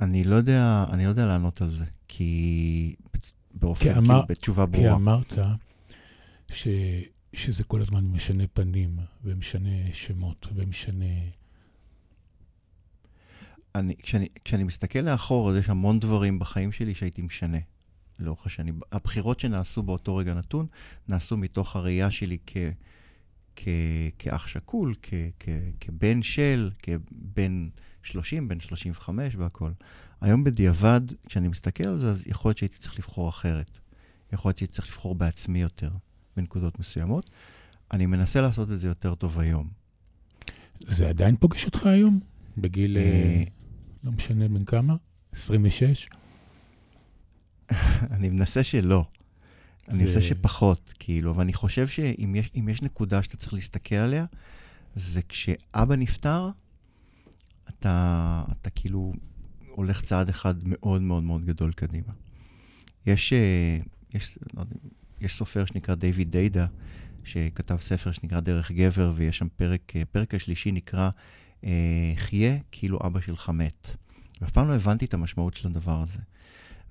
Speaker 4: אני לא יודע, אני לא יודע לענות על זה, כי באופן,
Speaker 3: כי
Speaker 4: כאילו,
Speaker 3: אמר-
Speaker 4: בתשובה
Speaker 3: כי
Speaker 4: ברורה.
Speaker 3: אמרת ש, שזה כל הזמן משנה פנים, ומשנה שמות, ומשנה...
Speaker 4: אני, כשאני, כשאני מסתכל לאחור, אז יש המון דברים בחיים שלי שהייתי משנה לאורך השנים. הבחירות שנעשו באותו רגע נתון, נעשו מתוך הראייה שלי כ, כ, כאח שכול, כ, כ, כבן של, כבן 30, בן 35 והכול. היום בדיעבד, כשאני מסתכל על זה, אז יכול להיות שהייתי צריך לבחור אחרת. יכול להיות שהייתי צריך לבחור בעצמי יותר, בנקודות מסוימות. אני מנסה לעשות את זה יותר טוב היום.
Speaker 3: זה עדיין פוגש אותך היום? בגיל,
Speaker 4: אה,
Speaker 3: לא משנה בן כמה? 26? <laughs>
Speaker 4: אני מנסה שלא. אני
Speaker 3: זה-
Speaker 4: מנסה שפחות, כאילו, אבל אני חושב שאם יש, יש נקודה שאתה צריך להסתכל עליה, זה כשאבא נפטר, אתה, אתה כאילו הולך צעד אחד מאוד מאוד מאוד גדול קדימה. יש, אה, יש, לא יודע, יש סופר שנקרא דיוויד דיידה, שכתב ספר שנקרא דרך גבר, ויש שם פרק, אה, פרק השלישי נקרא אה, חיה כאילו אבא שלך מת. ואף פעם לא הבנתי את המשמעות של הדבר הזה.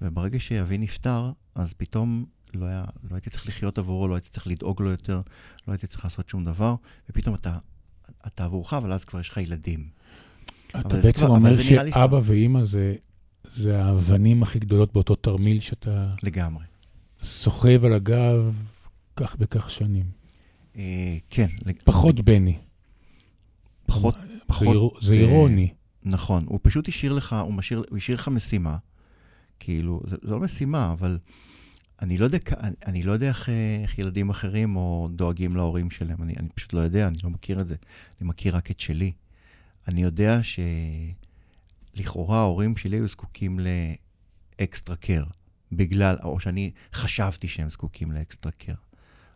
Speaker 4: וברגע שאבי נפטר, אז פתאום לא, היה, לא הייתי צריך לחיות עבורו, לא הייתי צריך לדאוג לו יותר, לא הייתי צריך לעשות שום דבר, ופתאום אתה, אתה עבורך, אבל אז כבר יש לך ילדים.
Speaker 3: אתה בעצם
Speaker 4: כבר-
Speaker 3: אומר
Speaker 4: לי
Speaker 3: שאבא
Speaker 4: כבר-
Speaker 3: ואימא זה, זה האבנים הכי גדולות באותו תרמיל שאתה
Speaker 4: לגמרי.
Speaker 3: סוחב על הגב כך וכך שנים.
Speaker 4: אה, כן. לג-
Speaker 3: פחות בני.
Speaker 4: פחות, פחות,
Speaker 3: זה
Speaker 4: אה,
Speaker 3: אירוני.
Speaker 4: נכון. הוא פשוט השאיר לך, הוא, משאיר, הוא השאיר לך משימה. כאילו, זה לא משימה, אבל אני לא יודע, אני לא יודע איך, אה, איך ילדים אחרים או דואגים להורים שלהם. אני, אני פשוט לא יודע, אני לא מכיר את זה. אני מכיר רק את שלי. אני יודע שלכאורה ההורים שלי היו זקוקים לאקסטרה קר, בגלל, או שאני חשבתי שהם זקוקים לאקסטרה קר.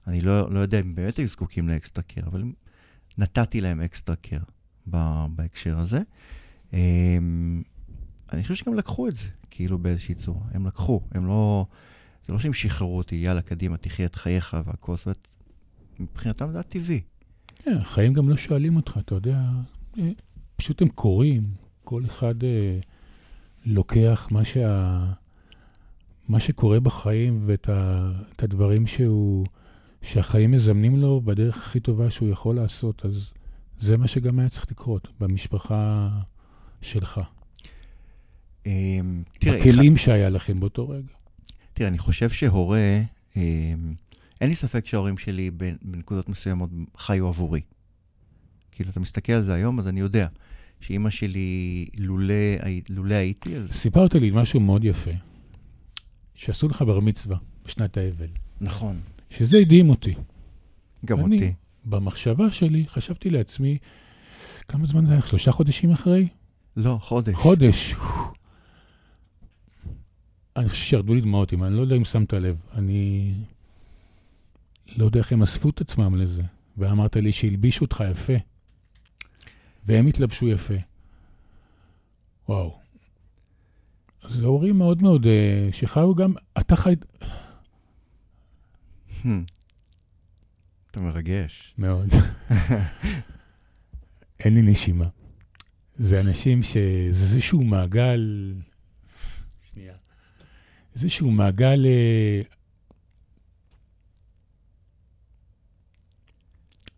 Speaker 4: אני לא, לא יודע אם באמת היו זקוקים לאקסטרה קר, אבל נתתי להם אקסטרה קר בהקשר הזה. אמ, אני חושב שגם לקחו את זה, כאילו באיזושהי צורה. הם לקחו, הם לא... זה לא שהם שחררו אותי, יאללה, קדימה, תחיה את חייך והכל. זאת אומרת, מבחינתם זה היה טבעי.
Speaker 3: כן, החיים גם לא שואלים אותך, אתה יודע, אה, פשוט הם קורים. כל אחד אה, לוקח מה, שה, מה שקורה בחיים ואת ה, הדברים שהוא, שהחיים מזמנים לו בדרך הכי טובה שהוא יכול לעשות, אז זה מה שגם היה צריך לקרות במשפחה שלך.
Speaker 4: אמ, תראה,
Speaker 3: בכלים שהיה לכם באותו רגע.
Speaker 4: תראה, אני חושב שהורה, אמ, אין לי ספק שההורים שלי בנ- בנקודות מסוימות חיו עבורי. כאילו, אתה מסתכל על זה היום, אז אני יודע שאימא שלי, לולא, לולא הייתי, אז
Speaker 3: סיפרת לי משהו מאוד יפה, שעשו לך בר מצווה בשנת האבל,
Speaker 4: נכון.
Speaker 3: שזה הדהים אותי.
Speaker 4: גם
Speaker 3: אני,
Speaker 4: אותי.
Speaker 3: במחשבה שלי, חשבתי לעצמי, כמה זמן זה היה? שלושה חודשים אחרי?
Speaker 4: לא, חודש.
Speaker 3: חודש. אני חושב שירדו לי דמעות, אם אני לא יודע אם שמת לב. אני לא יודע איך הם אספו את עצמם לזה. ואמרת לי שהלבישו אותך יפה. והם התלבשו יפה. וואו. זה הורים מאוד מאוד, אה, שחיו גם, אתה חי...
Speaker 4: אתה מרגש.
Speaker 3: מאוד. <laughs> אין לי נשימה. זה אנשים ש... זה איזשהו מעגל... שנייה. איזשהו מעגל... אה,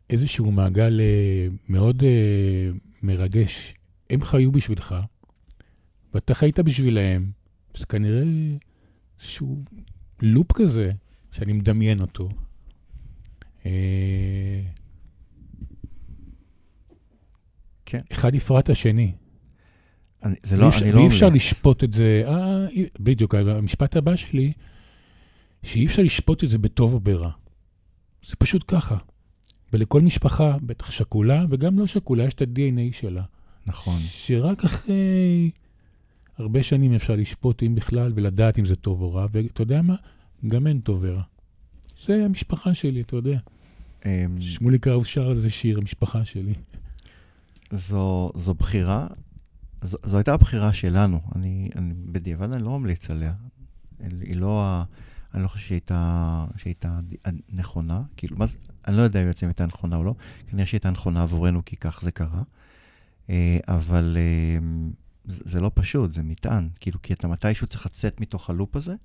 Speaker 3: איזשהו מעגל אה, מאוד אה, מרגש. הם חיו בשבילך, ואתה חיית בשבילהם. זה כנראה איזשהו לופ כזה, שאני מדמיין אותו. אה,
Speaker 4: כן.
Speaker 3: אחד יפרע את השני.
Speaker 4: אני, זה לא,
Speaker 3: אפשר-
Speaker 4: אני לא
Speaker 3: ואי אפשר. לשפוט את זה, אה, אי- בדיוק, המשפט הבא שלי, שאי אפשר לשפוט את זה בטוב או ברע. זה פשוט ככה. ולכל משפחה, בטח שכולה, וגם לא שכולה, יש את ה-DNA שלה.
Speaker 4: נכון.
Speaker 3: שרק אחרי הרבה שנים אפשר לשפוט, אם בכלל, ולדעת אם זה טוב או רע, ואתה יודע מה? גם אין טוב ורע. זה המשפחה שלי, אתה יודע.
Speaker 4: אמ,
Speaker 3: שמולי קרב שר על זה שיר, המשפחה שלי.
Speaker 4: זו, זו בחירה, זו, זו הייתה הבחירה שלנו. אני, אני בדיעבד אני לא ממליץ עליה. היא לא, ה- אני לא חושב שהיא הייתה, שהייתה נכונה. כאילו, מה זה, אני לא יודע אם בעצם הייתה נכונה או לא. כנראה שהיא הייתה נכונה עבורנו, כי כך זה קרה. אה, אבל אה, זה, זה לא פשוט, זה מטען. כאילו, כי אתה מתישהו צריך לצאת מתוך הלופ הזה,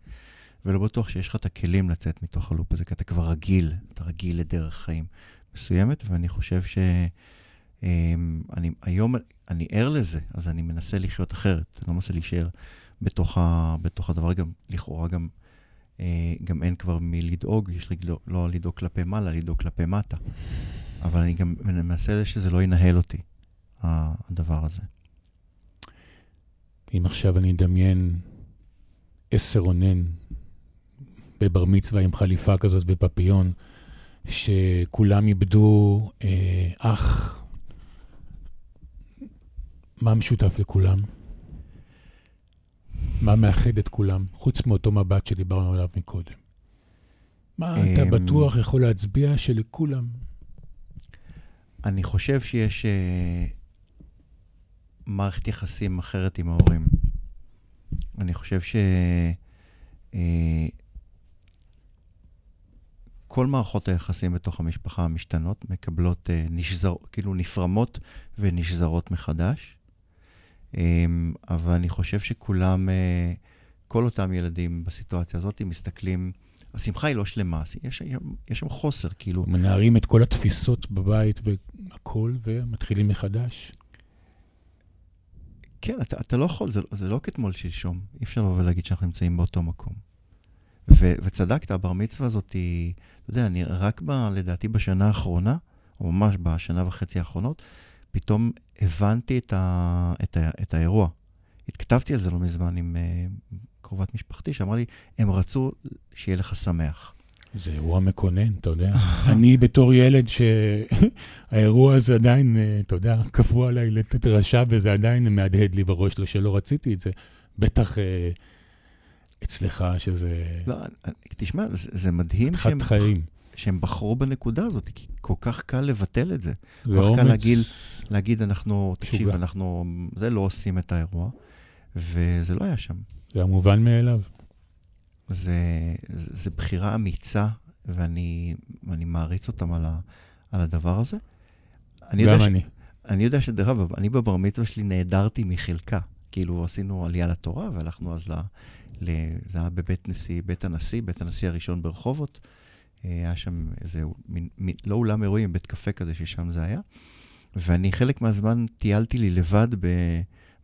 Speaker 4: ולא בטוח שיש לך את הכלים לצאת מתוך הלופ הזה, כי אתה כבר רגיל, אתה רגיל לדרך חיים מסוימת, ואני חושב ש... אמ, אני, היום אני ער לזה, אז אני מנסה לחיות אחרת. אני לא מנסה להישאר בתוך, ה, בתוך הדבר, גם לכאורה גם, אה, גם אין כבר מי לדאוג, יש לי לא, לא לדאוג כלפי מעלה, לדאוג כלפי מטה. אבל אני גם מנסה שזה לא ינהל אותי, הדבר הזה.
Speaker 3: אם עכשיו אני אדמיין עשר רונן בבר מצווה עם חליפה כזאת בפפיון, שכולם איבדו אה, אח, מה משותף לכולם? מה מאחד את כולם, חוץ מאותו מבט שדיברנו עליו מקודם? מה אתה
Speaker 4: אמ,
Speaker 3: בטוח יכול להצביע שלכולם?
Speaker 4: אני חושב שיש אה, מערכת יחסים אחרת עם ההורים. אני חושב ש... אה, כל מערכות היחסים בתוך המשפחה המשתנות, מקבלות, אה, נשזר, כאילו נפרמות ונשזרות מחדש. אה, אבל אני חושב שכולם, אה, כל אותם ילדים בסיטואציה הזאת, מסתכלים, השמחה היא לא שלמה, יש, יש שם חוסר, כאילו,
Speaker 3: מנערים את כל התפיסות בבית והכול, ומתחילים מחדש.
Speaker 4: כן, אתה, אתה לא יכול, זה, זה לא כתמול שלשום. אי אפשר לבוא ולהגיד שאנחנו נמצאים באותו מקום. ו, וצדקת, הבר מצווה הזאת היא, אתה יודע, אני רק ב, לדעתי בשנה האחרונה, או ממש בשנה וחצי האחרונות, פתאום הבנתי את, ה, את, ה, את האירוע. התכתבתי על זה לא מזמן עם uh, קרובת משפחתי, שאמרה לי, הם רצו שיהיה לך שמח.
Speaker 3: זה אירוע מקונן, אתה יודע. <laughs> אני בתור ילד שהאירוע <laughs> הזה עדיין, אה, אתה יודע, קבוע עליי לתת רשע, וזה עדיין מהדהד לי בראש, לא שלא רציתי את זה. בטח אה, אצלך, שזה
Speaker 4: לא, תשמע, זה, זה מדהים שהם,
Speaker 3: חיים.
Speaker 4: שהם בחרו בנקודה הזאת, כי כל כך קל לבטל את זה.
Speaker 3: זה
Speaker 4: כך קל להגיד, להגיד, אנחנו, תקשיב,
Speaker 3: משוגע.
Speaker 4: אנחנו, זה לא עושים את האירוע, וזה לא היה שם.
Speaker 3: זה המובן מאליו.
Speaker 4: זה, זה, זה בחירה אמיצה, ואני, מעריץ אותם על, ה, על הדבר הזה. אני
Speaker 3: גם
Speaker 4: ש-
Speaker 3: אני.
Speaker 4: אני יודע שדרך אגב, אני בבר מצווה שלי נעדרתי מחלקה. כאילו, עשינו עלייה לתורה, והלכנו אז ל... זה היה בבית נשיא, בית הנשיא, בית הנשיא הראשון ברחובות. אה, היה שם איזה, מין, מין, לא אולם אירועים, בית קפה כזה ששם זה היה. ואני חלק מהזמן טיילתי לי לבד ב,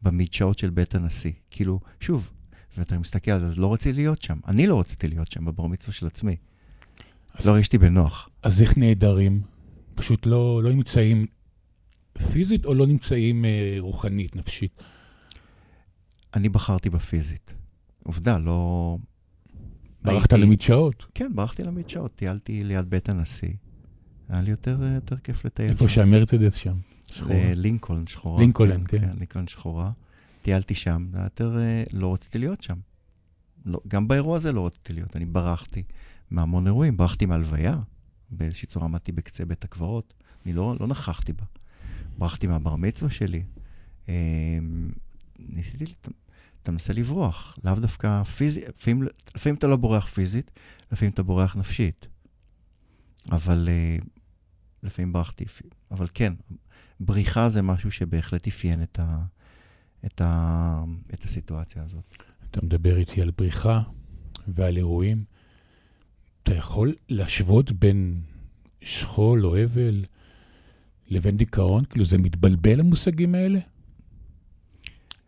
Speaker 4: במדשאות של בית הנשיא. כאילו, שוב, ואתה מסתכל על זה, אז לא רציתי להיות שם. אני לא רציתי להיות שם בבר מצווה של עצמי.
Speaker 3: אז-
Speaker 4: לא הרגישתי בנוח.
Speaker 3: אז איך נעדרים? פשוט לא לא נמצאים פיזית או לא נמצאים אה, רוחנית, נפשית?
Speaker 4: אני בחרתי בפיזית. עובדה, לא...
Speaker 3: ברחת
Speaker 4: הייתי-
Speaker 3: למדשאות.
Speaker 4: כן, ברחתי למדשאות, טיילתי ליד בית הנשיא, היה לי יותר, אה, יותר כיף לטייל.
Speaker 3: איפה שהמרצדס שם. שחורה.
Speaker 4: לינקולן שחורה.
Speaker 3: לינקולן, כן.
Speaker 4: כן, לינקולן שחורה. טיילתי שם, זה יותר, אה, לא רציתי להיות שם. לא, גם באירוע הזה לא רציתי להיות, אני ברחתי מהמון אירועים, ברחתי מהלוויה, באיזושהי צורה עמדתי בקצה בית הקברות, אני לא, לא נכחתי בה. ברחתי מהבר מצווה שלי. אה, ניסיתי, אתה מנסה לברוח, לאו דווקא פיזית, לפעמים, לפעמים אתה לא בורח פיזית, לפעמים אתה בורח נפשית. אבל אה, לפעמים ברחתי, אבל כן, בריחה זה משהו שבהחלט אפיין את, ה, את, ה, את הסיטואציה הזאת.
Speaker 3: אתה מדבר איתי על בריחה ועל אירועים. אתה יכול להשוות בין שכול או אבל לבין דיכאון? כאילו, זה מתבלבל המושגים האלה?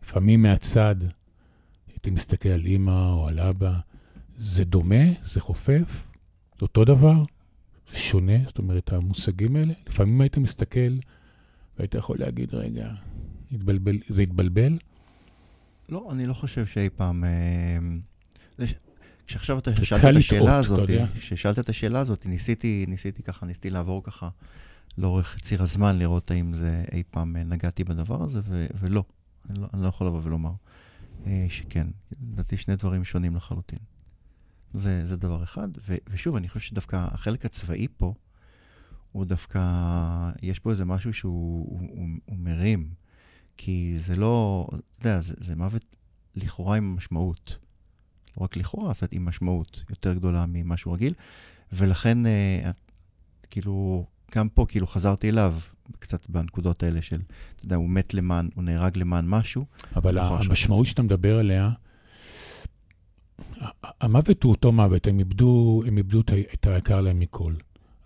Speaker 3: לפעמים מהצד, הייתי מסתכל על אימא או על אבא, זה דומה? זה חופף? זה אותו דבר? זה שונה? זאת אומרת, המושגים האלה? לפעמים היית מסתכל והיית יכול להגיד, רגע, התבלבל, זה התבלבל?
Speaker 4: לא, אני לא חושב שאי פעם... אה, כשעכשיו אתה שאלת את השאלה הזאת, כששאלת את השאלה הזאת, ניסיתי, ניסיתי ככה, ניסיתי לעבור ככה לאורך ציר הזמן, לראות האם זה אי פעם אה, נגעתי בדבר הזה, ו- ולא. אני לא, אני לא יכול לבוא ולומר שכן. לדעתי שני דברים שונים לחלוטין. זה, זה דבר אחד. ו- ושוב, אני חושב שדווקא החלק הצבאי פה, הוא דווקא, יש פה איזה משהו שהוא הוא, הוא, הוא מרים. כי זה לא, אתה יודע, זה, זה מוות לכאורה עם משמעות. לא רק לכאורה, זאת אומרת, עם משמעות יותר גדולה ממשהו רגיל, ולכן, אה, כאילו, גם פה, כאילו, חזרתי אליו קצת בנקודות האלה של, אתה יודע, הוא מת למען, הוא נהרג למען משהו.
Speaker 3: אבל המשמעות שאתה מדבר עליה, המוות הוא אותו מוות, הם איבדו, הם איבדו את היקר להם מכל.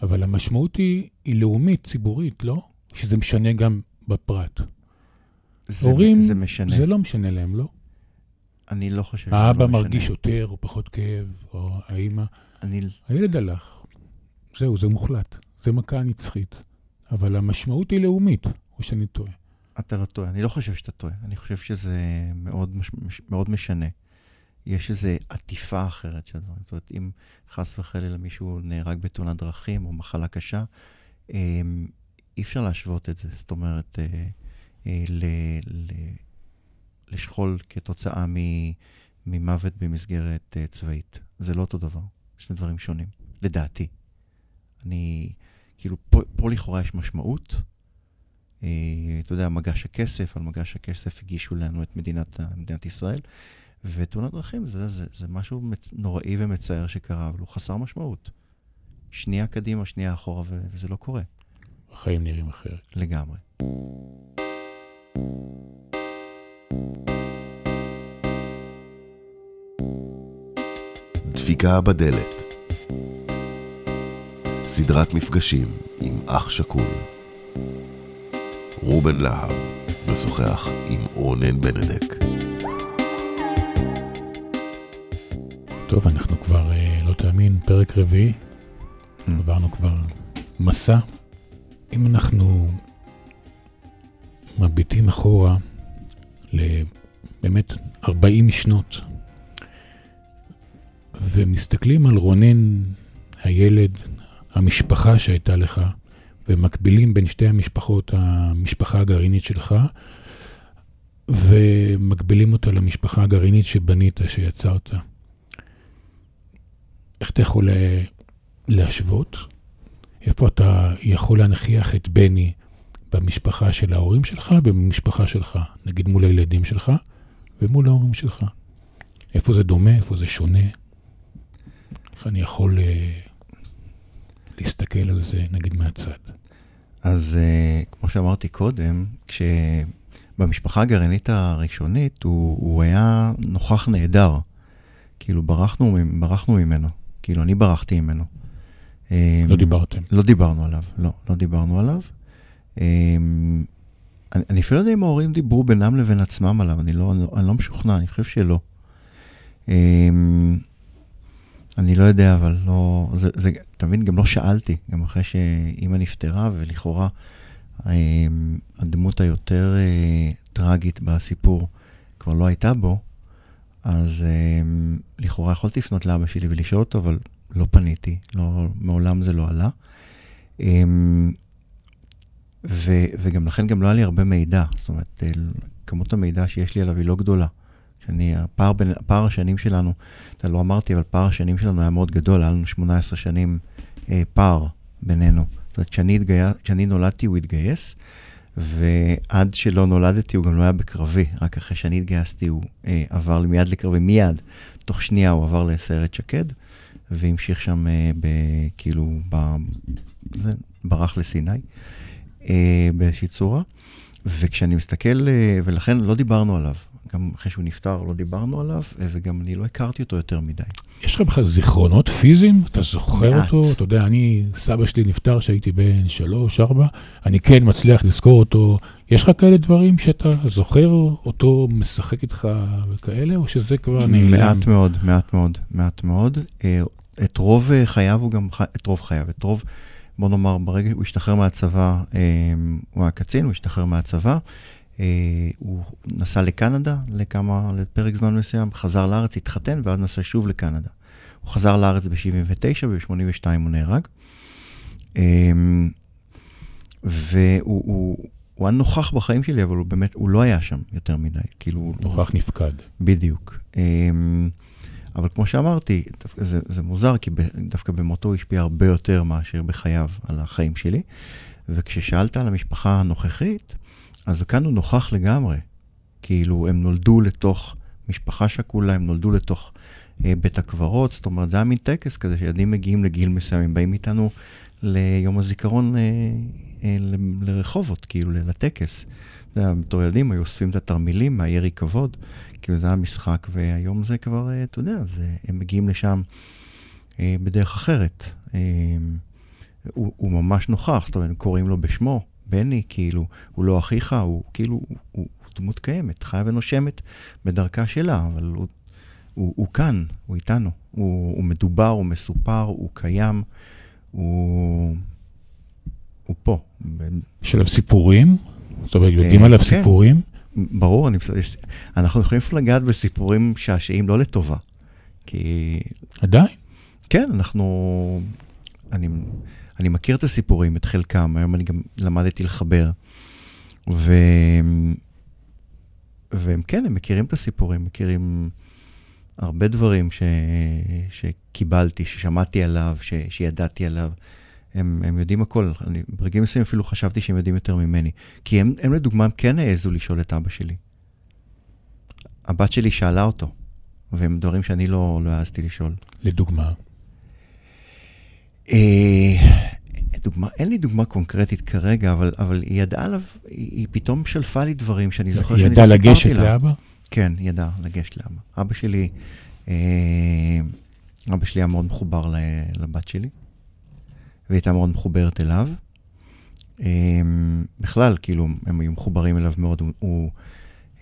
Speaker 3: אבל המשמעות היא, היא לאומית, ציבורית, לא? שזה משנה גם בפרט.
Speaker 4: זה, הורים, זה משנה.
Speaker 3: זה לא משנה להם, לא?
Speaker 4: אני לא חושב שזה לא
Speaker 3: משנה. האבא מרגיש יותר או פחות כאב, או האימא.
Speaker 4: אני...
Speaker 3: הילד הלך. זהו, זה מוחלט. זה מכה נצחית. אבל המשמעות היא לאומית, או שאני טועה.
Speaker 4: אתה לא טועה. אני לא חושב שאתה טועה. אני חושב שזה מאוד, מש... מאוד משנה. יש איזו עטיפה אחרת של הדברים. זאת אומרת, אם חס וחלילה מישהו נהרג בתאונת דרכים או מחלה קשה, אמ, אי אפשר להשוות את זה. זאת אומרת, אה, אה, ל, ל, לשכול כתוצאה ממוות במסגרת אה, צבאית. זה לא אותו דבר, שני דברים שונים, לדעתי. אני, כאילו, פה, פה לכאורה יש משמעות. אה, אתה יודע, מגש הכסף, על מגש הכסף הגישו לנו את מדינת, מדינת ישראל, ותאונת דרכים זה, זה, זה משהו מצ, נוראי ומצער שקרה, אבל הוא חסר משמעות. שנייה קדימה, שנייה אחורה, ו, וזה לא קורה.
Speaker 3: החיים נראים אחרת.
Speaker 4: לגמרי.
Speaker 2: דפיקה בדלת סדרת מפגשים עם אח שכול רובן להב משוחח עם רונן בנדק
Speaker 3: טוב, אנחנו כבר, אה, לא תאמין, פרק רביעי, mm. עברנו כבר מסע. אם אנחנו מביטים אחורה לבאמת 40 שנות, ומסתכלים על רונן, הילד, המשפחה שהייתה לך, ומקבילים בין שתי המשפחות, המשפחה הגרעינית שלך, ומקבילים אותה למשפחה הגרעינית שבנית, שיצרת. איך אתה יכול להשוות? איפה אתה יכול להנכיח את בני במשפחה של ההורים שלך ובמשפחה שלך, נגיד מול הילדים שלך ומול ההורים שלך. איפה זה דומה, איפה זה שונה, איך אני יכול uh, להסתכל על זה, נגיד, מהצד.
Speaker 4: אז uh, כמו שאמרתי קודם, כשבמשפחה הגרעינית הראשונית הוא, הוא היה נוכח נהדר. כאילו ברחנו, ברחנו ממנו, כאילו אני ברחתי ממנו.
Speaker 3: לא דיברתם.
Speaker 4: לא דיברנו עליו, לא, לא דיברנו עליו. אמ, אני, אני אפילו לא יודע אם ההורים דיברו בינם לבין עצמם עליו, אני לא, אני, אני לא משוכנע, אני חושב שלא. אמ, אני לא יודע, אבל לא, זה, זה, אתה מבין, גם לא שאלתי, גם אחרי שאימא נפטרה, ולכאורה אמ, הדמות היותר אה, טרגית בסיפור כבר לא הייתה בו, אז לכאורה יכולתי לפנות לאבא שלי ולשאול אותו, אבל לא פניתי, לא, מעולם זה לא עלה. אמ, ו, וגם לכן גם לא היה לי הרבה מידע. זאת אומרת, אה, כמות המידע שיש לי עליו היא לא גדולה. שאני, הפער, בין, הפער השנים שלנו, אתה לא אמרתי, אבל פער השנים שלנו היה מאוד גדול, היה לנו 18 שנים אה, פער בינינו. זאת אומרת, כשאני, התגי... כשאני נולדתי הוא התגייס, ועד שלא נולדתי הוא גם לא היה בקרבי, רק אחרי שאני התגייסתי הוא אה, עבר מיד לקרבי, מיד, תוך שנייה הוא עבר לסיירת שקד, והמשיך שם אה, ב, כאילו, ב, זה, ברח לסיני אה, באיזושהי צורה. וכשאני מסתכל, אה, ולכן לא דיברנו עליו, גם אחרי שהוא נפטר לא דיברנו עליו, אה, וגם אני לא הכרתי אותו יותר מדי.
Speaker 3: יש לך בכלל זיכרונות פיזיים? אתה זוכר
Speaker 4: מעט.
Speaker 3: אותו? אתה יודע, אני, סבא שלי נפטר כשהייתי בן שלוש, ארבע, אני כן מצליח לזכור אותו. יש לך כאלה דברים שאתה זוכר אותו משחק איתך וכאלה, או שזה כבר נעלם?
Speaker 4: מעט מאוד, מעט מאוד, מעט מאוד. אה, את רוב אה, חייו הוא גם, את רוב חייו, את רוב, בוא נאמר, ברגע שהוא השתחרר מהצבא, הוא היה קצין, הוא השתחרר מהצבא, הוא נסע לקנדה לכמה, לפרק זמן מסוים, חזר לארץ, התחתן, ואז נסע שוב לקנדה. הוא חזר לארץ ב-79, וב-82 הוא נהרג. אה, והוא הוא, הוא היה נוכח בחיים שלי, אבל הוא באמת, הוא לא היה שם יותר מדי. כאילו, הוא-
Speaker 3: נוכח נפקד.
Speaker 4: בדיוק. אמ, אבל כמו שאמרתי, זה, זה מוזר, כי דווקא במותו הוא השפיע הרבה יותר מאשר בחייו על החיים שלי. וכששאלת על המשפחה הנוכחית, אז כאן הוא נוכח לגמרי. כאילו, הם נולדו לתוך משפחה שכולה, הם נולדו לתוך אה, בית הקברות, זאת אומרת, זה היה מין טקס כזה, שילדים מגיעים לגיל מסוים, הם באים איתנו ליום הזיכרון אה, אה, ל- לרחובות, כאילו, לטקס. בתור ילדים היו אוספים את התרמילים מהירי כבוד, כאילו זה היה משחק, והיום זה כבר, אה, אתה יודע, זה, הם מגיעים לשם אה, בדרך אחרת. אה, הוא, הוא ממש נוכח, זאת אומרת, קוראים לו בשמו, בני, כאילו, הוא לא אחיך, הוא כאילו, הוא, הוא דמות קיימת, חיה ונושמת בדרכה שלה, אבל הוא, הוא, הוא כאן, הוא איתנו, הוא, הוא מדובר, הוא מסופר, הוא קיים, הוא, הוא פה.
Speaker 3: יש עליו סיפורים? זאת אומרת, יודעים
Speaker 4: אה,
Speaker 3: עליו
Speaker 4: כן.
Speaker 3: סיפורים?
Speaker 4: ברור, אני, אנחנו יכולים אפילו לגעת בסיפורים שעשעים לא לטובה. כי
Speaker 3: עדיין.
Speaker 4: כן, אנחנו... אני, אני מכיר את הסיפורים, את חלקם, היום אני גם למדתי לחבר. ו... והם כן, הם מכירים את הסיפורים, מכירים הרבה דברים ש... שקיבלתי, ששמעתי עליו, ש... שידעתי עליו. הם, הם יודעים הכל. אני ברגעים מסוימים אפילו חשבתי שהם יודעים יותר ממני. כי הם, הם לדוגמה, הם כן העזו לשאול את אבא שלי. הבת שלי שאלה אותו, והם דברים שאני לא, לא העזתי לשאול.
Speaker 3: לדוגמה.
Speaker 4: אה, דוגמה, אין לי דוגמה קונקרטית כרגע, אבל, אבל היא ידעה עליו, היא, היא פתאום שלפה לי דברים שאני זוכר
Speaker 3: היא
Speaker 4: שאני
Speaker 3: ידעה
Speaker 4: לא סיפרתי
Speaker 3: לגשת
Speaker 4: לה.
Speaker 3: לאבא?
Speaker 4: כן, היא ידעה לגשת לאבא. אבא שלי, אה, אבא שלי היה מאוד מחובר ל- לבת שלי, והיא הייתה מאוד מחוברת אליו. אה, בכלל, כאילו, הם היו מחוברים אליו מאוד. הוא, הוא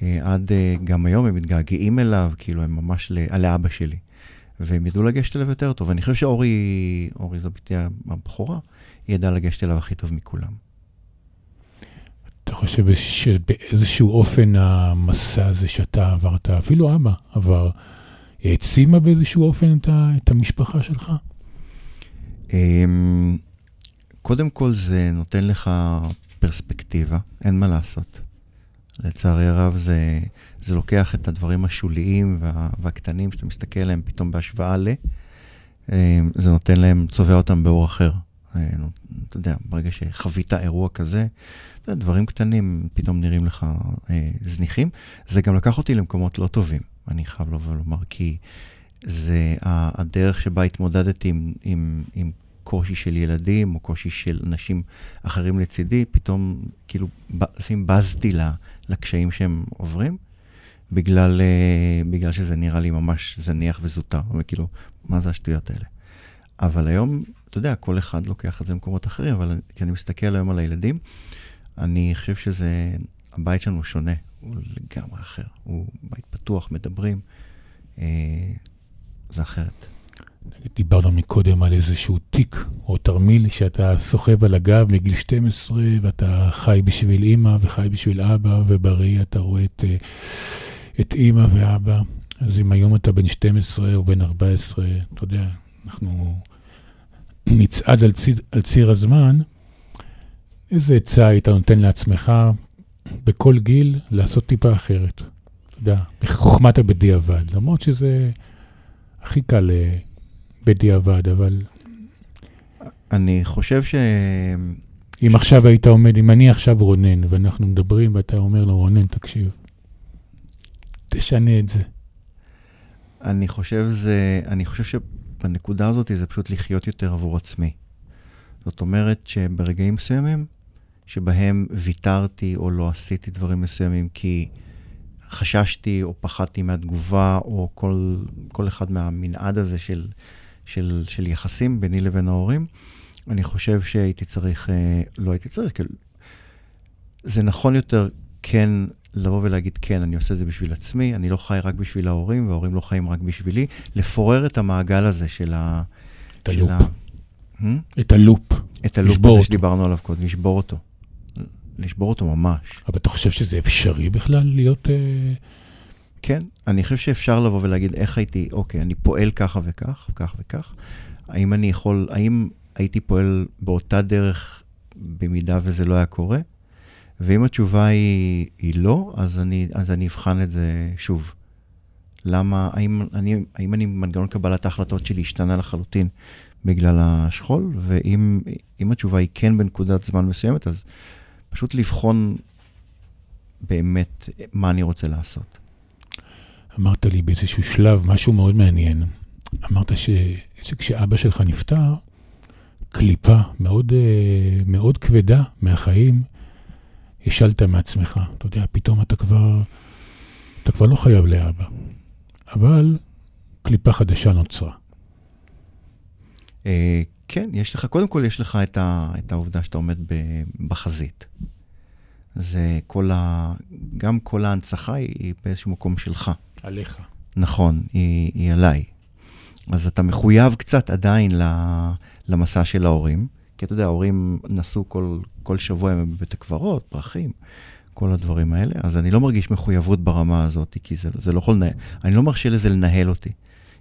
Speaker 4: אה, עד אה, גם היום הם מתגעגעים אליו, כאילו, הם ממש לאבא שלי. והם ידעו לגשת אליו יותר טוב. אני חושב שאורי, אורי זו בתי הבכורה, היא ידעה לגשת אליו הכי טוב מכולם.
Speaker 3: אתה חושב שבאיזשהו אופן המסע הזה שאתה עברת, אפילו אבא עבר, העצימה באיזשהו אופן את, את המשפחה שלך?
Speaker 4: אמ, קודם כל זה נותן לך פרספקטיבה, אין מה לעשות. לצערי הרב זה, זה לוקח את הדברים השוליים וה, והקטנים שאתה מסתכל עליהם פתאום בהשוואה ל... אמ, זה נותן להם, צובע אותם באור אחר. אה, אתה יודע, ברגע שחווית אירוע כזה, דברים קטנים פתאום נראים לך אה, זניחים. זה גם לקח אותי למקומות לא טובים, אני חייב לבוא ולומר, כי זה הדרך שבה התמודדתי עם, עם, עם קושי של ילדים, או קושי של אנשים אחרים לצידי, פתאום, כאילו, לפעמים בזתי לקשיים שהם עוברים, בגלל, אה, בגלל שזה נראה לי ממש זניח וזוטר, וכאילו, מה זה השטויות האלה? אבל היום, אתה יודע, כל אחד לוקח את זה למקומות אחרים, אבל כשאני מסתכל היום על הילדים, אני חושב שזה, הבית שלנו שונה, הוא לגמרי אחר. הוא בית פתוח, מדברים, אה, זה אחרת.
Speaker 3: דיברנו מקודם על איזשהו תיק או תרמיל שאתה סוחב על הגב מגיל 12 ואתה חי בשביל אימא וחי בשביל אבא ובראי אתה רואה את, אה, את אימא ואבא. אז אם היום אתה בן 12 או בן 14, אתה יודע, אנחנו... נצעד על ציר, על ציר הזמן, איזה עצה היית נותן לעצמך בכל גיל לעשות טיפה אחרת? אתה יודע, בחוכמת הבדיעבד, למרות שזה הכי קל אה, בדיעבד, אבל
Speaker 4: אני חושב ש...
Speaker 3: אם עכשיו היית עומד, אם אני עכשיו רונן, ואנחנו מדברים, ואתה אומר לו, רונן, תקשיב, תשנה את זה.
Speaker 4: אני חושב זה, אני חושב שבנקודה הזאת זה פשוט לחיות יותר עבור עצמי. זאת אומרת שברגעים מסוימים, שבהם ויתרתי או לא עשיתי דברים מסוימים כי חששתי או פחדתי מהתגובה, או כל, כל אחד מהמנעד הזה של, של, של יחסים ביני לבין ההורים, אני חושב שהייתי צריך, אה, לא הייתי צריך, כאילו, זה נכון יותר כן לבוא ולהגיד, כן, אני עושה את זה בשביל עצמי, אני לא חי רק בשביל ההורים, וההורים לא חיים רק בשבילי, לפורר את המעגל הזה של ה...
Speaker 3: את הלופ.
Speaker 4: ה... Hmm?
Speaker 3: את הלופ.
Speaker 4: את הלופ הזה
Speaker 3: אותו.
Speaker 4: שדיברנו עליו קודם, לשבור אותו. לשבור אותו ממש.
Speaker 3: אבל אתה חושב שזה אפשרי בכלל להיות... אה,
Speaker 4: כן, אני חושב שאפשר לבוא ולהגיד איך הייתי, אוקיי, אני פועל ככה וכך, כך וכך. האם אני יכול, האם הייתי פועל באותה דרך במידה וזה לא היה קורה? ואם התשובה היא, היא לא, אז אני, אז אני אבחן את זה שוב. למה, האם אני, האם אני, מנגנון קבלת ההחלטות שלי השתנה לחלוטין בגלל השכול? ואם אם התשובה היא כן בנקודת זמן מסוימת, אז פשוט לבחון באמת מה אני רוצה לעשות.
Speaker 3: אמרת לי באיזשהו שלב משהו מאוד מעניין. אמרת ש, שכשאבא שלך נפטר, קליפה מאוד, אה, מאוד כבדה מהחיים, השלת מעצמך. אתה יודע, פתאום אתה כבר, אתה כבר לא חייב לאבא. אבל קליפה חדשה נוצרה.
Speaker 4: אה, כן, יש לך, קודם כל יש לך את, ה, את העובדה שאתה עומד ב, בחזית. זה כל ה... גם כל ההנצחה היא, באיזשהו מקום שלך.
Speaker 3: עליך.
Speaker 4: נכון, היא, היא עליי. אז אתה מחויב קצת עדיין למסע של ההורים, כי אתה יודע, ההורים נסעו כל, כל שבוע הם בבית הקברות, פרחים, כל הדברים האלה, אז אני לא מרגיש מחויבות ברמה הזאת, כי זה, זה לא יכול לנהל, אני לא מרשה לזה לנהל אותי.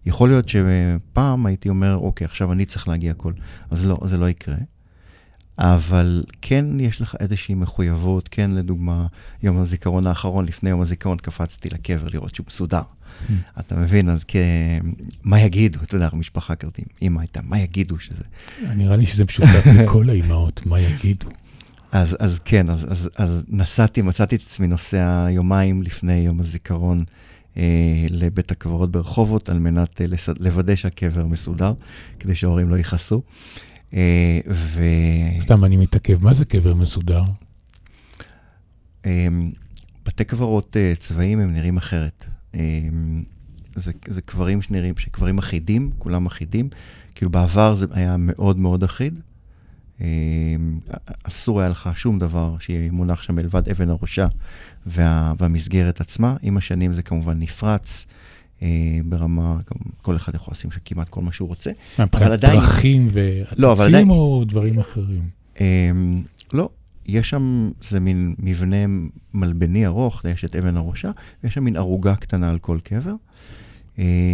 Speaker 4: יכול להיות שפעם הייתי אומר, אוקיי, עכשיו אני צריך להגיע הכל, אז לא, זה לא יקרה. אבל כן יש לך איזושהי מחויבות, כן, לדוגמה, יום הזיכרון האחרון, לפני יום הזיכרון קפצתי לקבר לראות שהוא מסודר. אתה מבין? אז כ... מה יגידו? אתה יודע, משפחה כזאת, אמא הייתה, מה יגידו שזה...
Speaker 3: נראה לי שזה משותף לכל האימהות, מה יגידו?
Speaker 4: אז, אז כן, אז, אז, אז נסעתי, מצאתי את עצמי נוסע יומיים לפני יום הזיכרון אה, לבית הקברות ברחובות, על מנת אה, לס... לוודא שהקבר מסודר, כדי שההורים לא יכעסו. אה, ו...
Speaker 3: סתם אני מתעכב, מה זה קבר מסודר?
Speaker 4: אה, בתי קברות אה, צבאיים הם נראים אחרת. אה, זה, זה קברים שנראים, שקברים אחידים, כולם אחידים. כאילו בעבר זה היה מאוד מאוד אחיד. אה, אסור היה לך שום דבר שיהיה מונח שם מלבד אבן הראשה וה, והמסגרת עצמה. עם השנים זה כמובן נפרץ. אה, ברמה, כל אחד יכול לשים שם כמעט כל מה שהוא רוצה.
Speaker 3: מבחינת
Speaker 4: עדיין-
Speaker 3: פרחים
Speaker 4: לא, אבל עדיין-
Speaker 3: ועציצים או דברים אחרים?
Speaker 4: אמ, לא, יש שם, זה מין מבנה מלבני ארוך, יש את אבן הראשה, ויש שם מין ערוגה קטנה על כל קבר,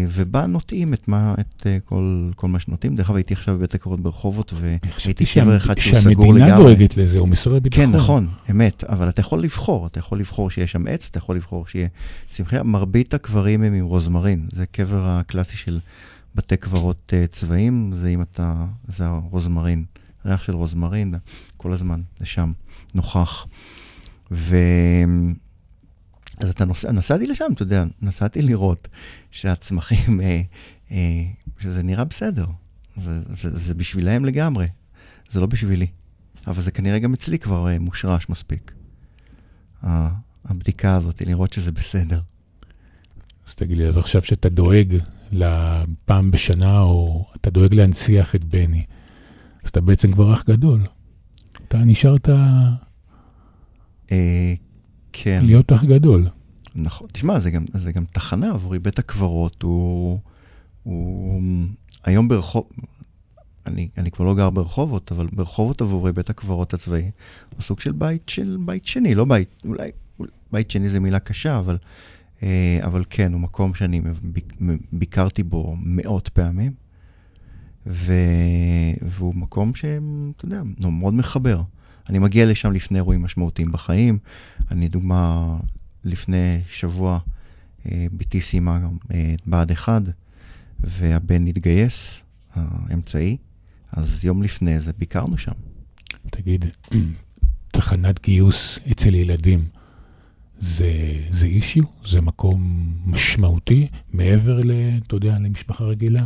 Speaker 4: ובה נוטעים את, מה, את אה, כל, כל מה שנוטעים. דרך אגב, הייתי עכשיו בבית הקברות ברחובות, והייתי קבר אחד שהוא סגור
Speaker 3: שהמדינה
Speaker 4: לגמרי.
Speaker 3: דואגת לזה, או משרד הביטחון.
Speaker 4: כן, נכון, אמת, אבל אתה יכול לבחור, אתה יכול לבחור שיהיה שם עץ, אתה יכול לבחור שיהיה צמחייה. מרבית הקברים הם עם רוזמרין, זה קבר הקלאסי של בתי קברות uh, צבאיים, זה אם אתה, זה הרוזמרין, ריח של רוזמרין, כל הזמן, זה שם, נוכח. ו... אז אתה נוסע, נסעתי לשם, אתה יודע, נסעתי לראות שהצמחים, אה, אה, שזה נראה בסדר. זה, זה, זה בשבילהם לגמרי, זה לא בשבילי. אבל זה כנראה גם אצלי כבר אה, מושרש מספיק. ה- הבדיקה הזאת, לראות שזה בסדר.
Speaker 3: אז תגיד לי, אז עכשיו שאתה דואג לפעם בשנה, או אתה דואג להנציח את בני, אז אתה בעצם כבר אח גדול. אתה נשארת
Speaker 4: אה, כן,
Speaker 3: להיות אח גדול.
Speaker 4: נכון. תשמע, זה גם, זה גם תחנה עבורי. בית הקברות הוא... הוא היום ברחוב... אני, אני כבר לא גר ברחובות, אבל ברחובות עבורי בית הקברות הצבאי הוא סוג של בית של בית שני, לא בית, אולי, אולי בית שני זה מילה קשה, אבל, אה, אבל כן, הוא מקום שאני ביק, ביקרתי בו מאות פעמים, ו... והוא מקום שאתה יודע, מאוד מחבר. אני מגיע לשם לפני אירועים משמעותיים בחיים. אני, דוגמה, לפני שבוע, אה, בתי סיימה אה, בה"ד 1, והבן התגייס, האמצעי, אז יום לפני זה ביקרנו שם.
Speaker 3: תגיד, <clears throat> תחנת גיוס אצל ילדים, זה, זה אישיו? זה מקום משמעותי מעבר, ל, אתה יודע, למשפחה רגילה?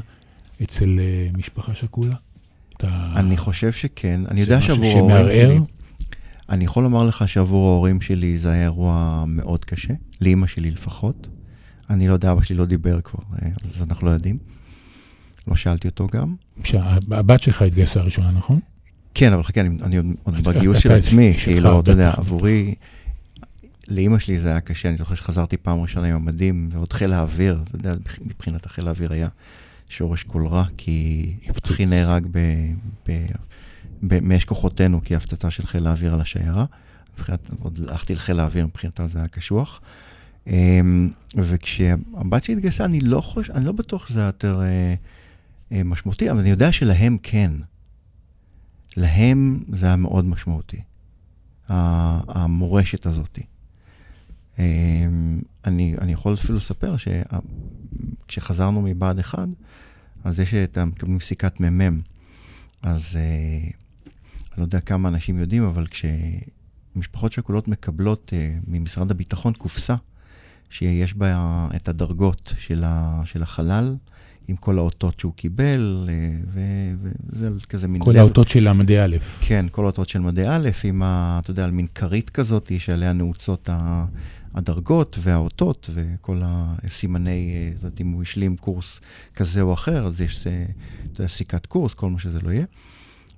Speaker 3: אצל uh, משפחה שכולה?
Speaker 4: אתה... אני חושב שכן. אני יודע שעבור ההורים שלי... אני יכול לומר לך שעבור ההורים שלי זה היה אירוע מאוד קשה, לאימא שלי לפחות. אני לא יודע, אבא שלי לא דיבר כבר, אה, אז אנחנו לא יודעים. לא שאלתי אותו גם.
Speaker 3: הבת שלך התגייסה ראשונה, נכון?
Speaker 4: כן, אבל חכה, אני, אני עוד בגיוס של עצמי, כאילו, אתה יודע, עבורי, לאימא שלי זה היה קשה, אני זוכר שחזרתי פעם ראשונה עם המדים, ועוד חיל האוויר, אתה יודע, מבחינת החיל האוויר היה שורש כל רע, כי אחי נהרג מאש כוחותינו, כי הפצצה של חיל האוויר על השיירה. מבחינת, עוד הלכתי לחיל האוויר, מבחינתה זה היה קשוח. אמ, וכשהבת שלי התגייסה, אני לא חושב, אני לא בטוח שזה היה יותר אה, אה, משמעותי, אבל אני יודע שלהם כן. להם זה היה מאוד משמעותי, המורשת הזאת. אמ, אני, אני יכול אפילו לספר שכשחזרנו מבה"ד 1, אז יש את, מקבלים סיכת מ"מ. אז אה, אני לא יודע כמה אנשים יודעים, אבל כשמשפחות שכולות מקבלות אה, ממשרד הביטחון קופסה, שיש בה את הדרגות של, ה, של החלל, עם כל האותות שהוא קיבל, אה, וזה כזה מין...
Speaker 3: כל לב. האותות של מדעי א'.
Speaker 4: כן, כל האותות של מדעי א', עם ה... אתה יודע, על מין כרית כזאת, שעליה נעוצות הדרגות והאותות וכל הסימני, זאת אומרת, אם הוא השלים קורס כזה או אחר, אז יש, אה, סיכת קורס, כל מה שזה לא יהיה.